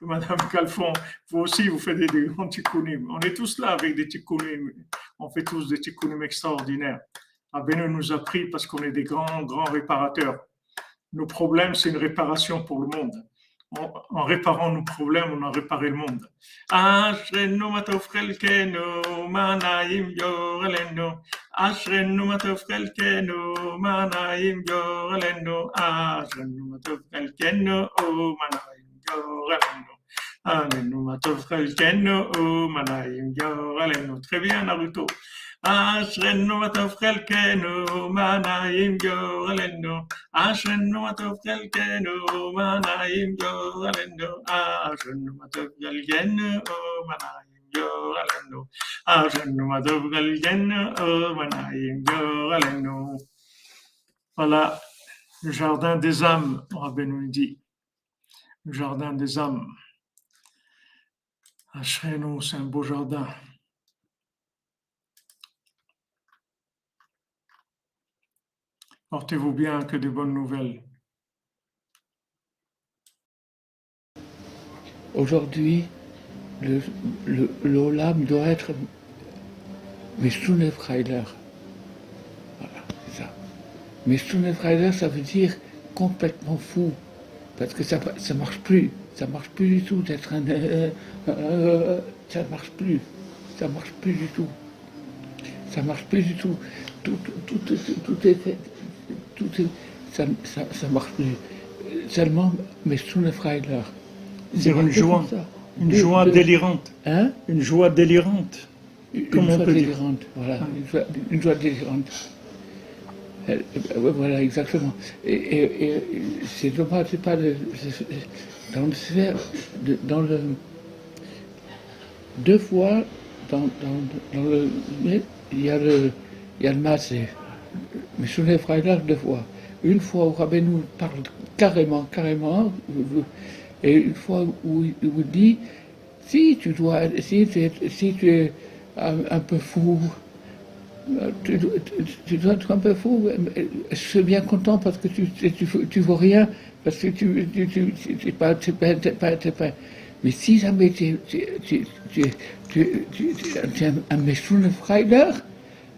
Madame Calfon, vous aussi, vous faites des grands tikkunim. On est tous là avec des tikkunim. On fait tous des tikkunim extraordinaires. Abenou nous a pris parce qu'on est des grands, grands réparateurs. Nos problèmes, c'est une réparation pour le monde en, réparant nos problèmes, on a réparé le monde. Ashrenu matov chelkenu manaim yorelenu. Ashrenu matov chelkenu manaim yorelenu. Ashrenu matov chelkenu manaim yorelenu. Amenu matov chelkenu manaim yorelenu. Très bien, Naruto. אשרנו מה טוב חלקנו, מה נעים גורלנו. אשרנו מה טוב חלקנו, מה נעים גורלנו. אשרנו מה טוב חלקנו, מה נעים גורלנו. אשרנו מה טוב חלקנו, מה נעים גורלנו. Voilà, le jardin des âmes, Rabbeinu dit. Le jardin des âmes. nous c'est un beau jardin. Portez-vous bien, que de bonnes nouvelles. Aujourd'hui, le, le, doit être Freiler. Voilà, c'est ça. Freiler, ça veut dire complètement fou. Parce que ça ne marche plus. Ça marche plus du tout d'être un. Euh, <laughs> euh, ça marche plus. Ça marche plus du tout. Ça marche plus du tout. Tout, tout, tout, tout est. Tout ça, ça, ça marche plus. Seulement, mais Freiler. C'est une joie. Une joie délirante. Hein? Une joie délirante. Une joie délirante, voilà. Une joie, délirante. Euh, voilà, exactement. Et, c'est dommage, c'est pas dans le sphère, dans le. Deux fois, dans, dans, le. Il y a le, il y a le massé. Mais sur les deux fois. Une fois où nous parle carrément, carrément, et une fois où il vous dit, si tu dois, si tu es, si tu es un, peu fou, tu, dois être un peu fou. Je suis bien content parce que tu, tu, tu vaux rien, parce que tu n'es tu, pas, pas, Mais si jamais tu, tu, tu, tu, tu, es un méchant Freiler,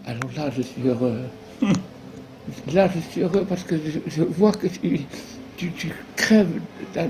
alors là je suis heureux. <laughs> Là je suis heureux parce que je, vois que tu, tu, tu crèves la,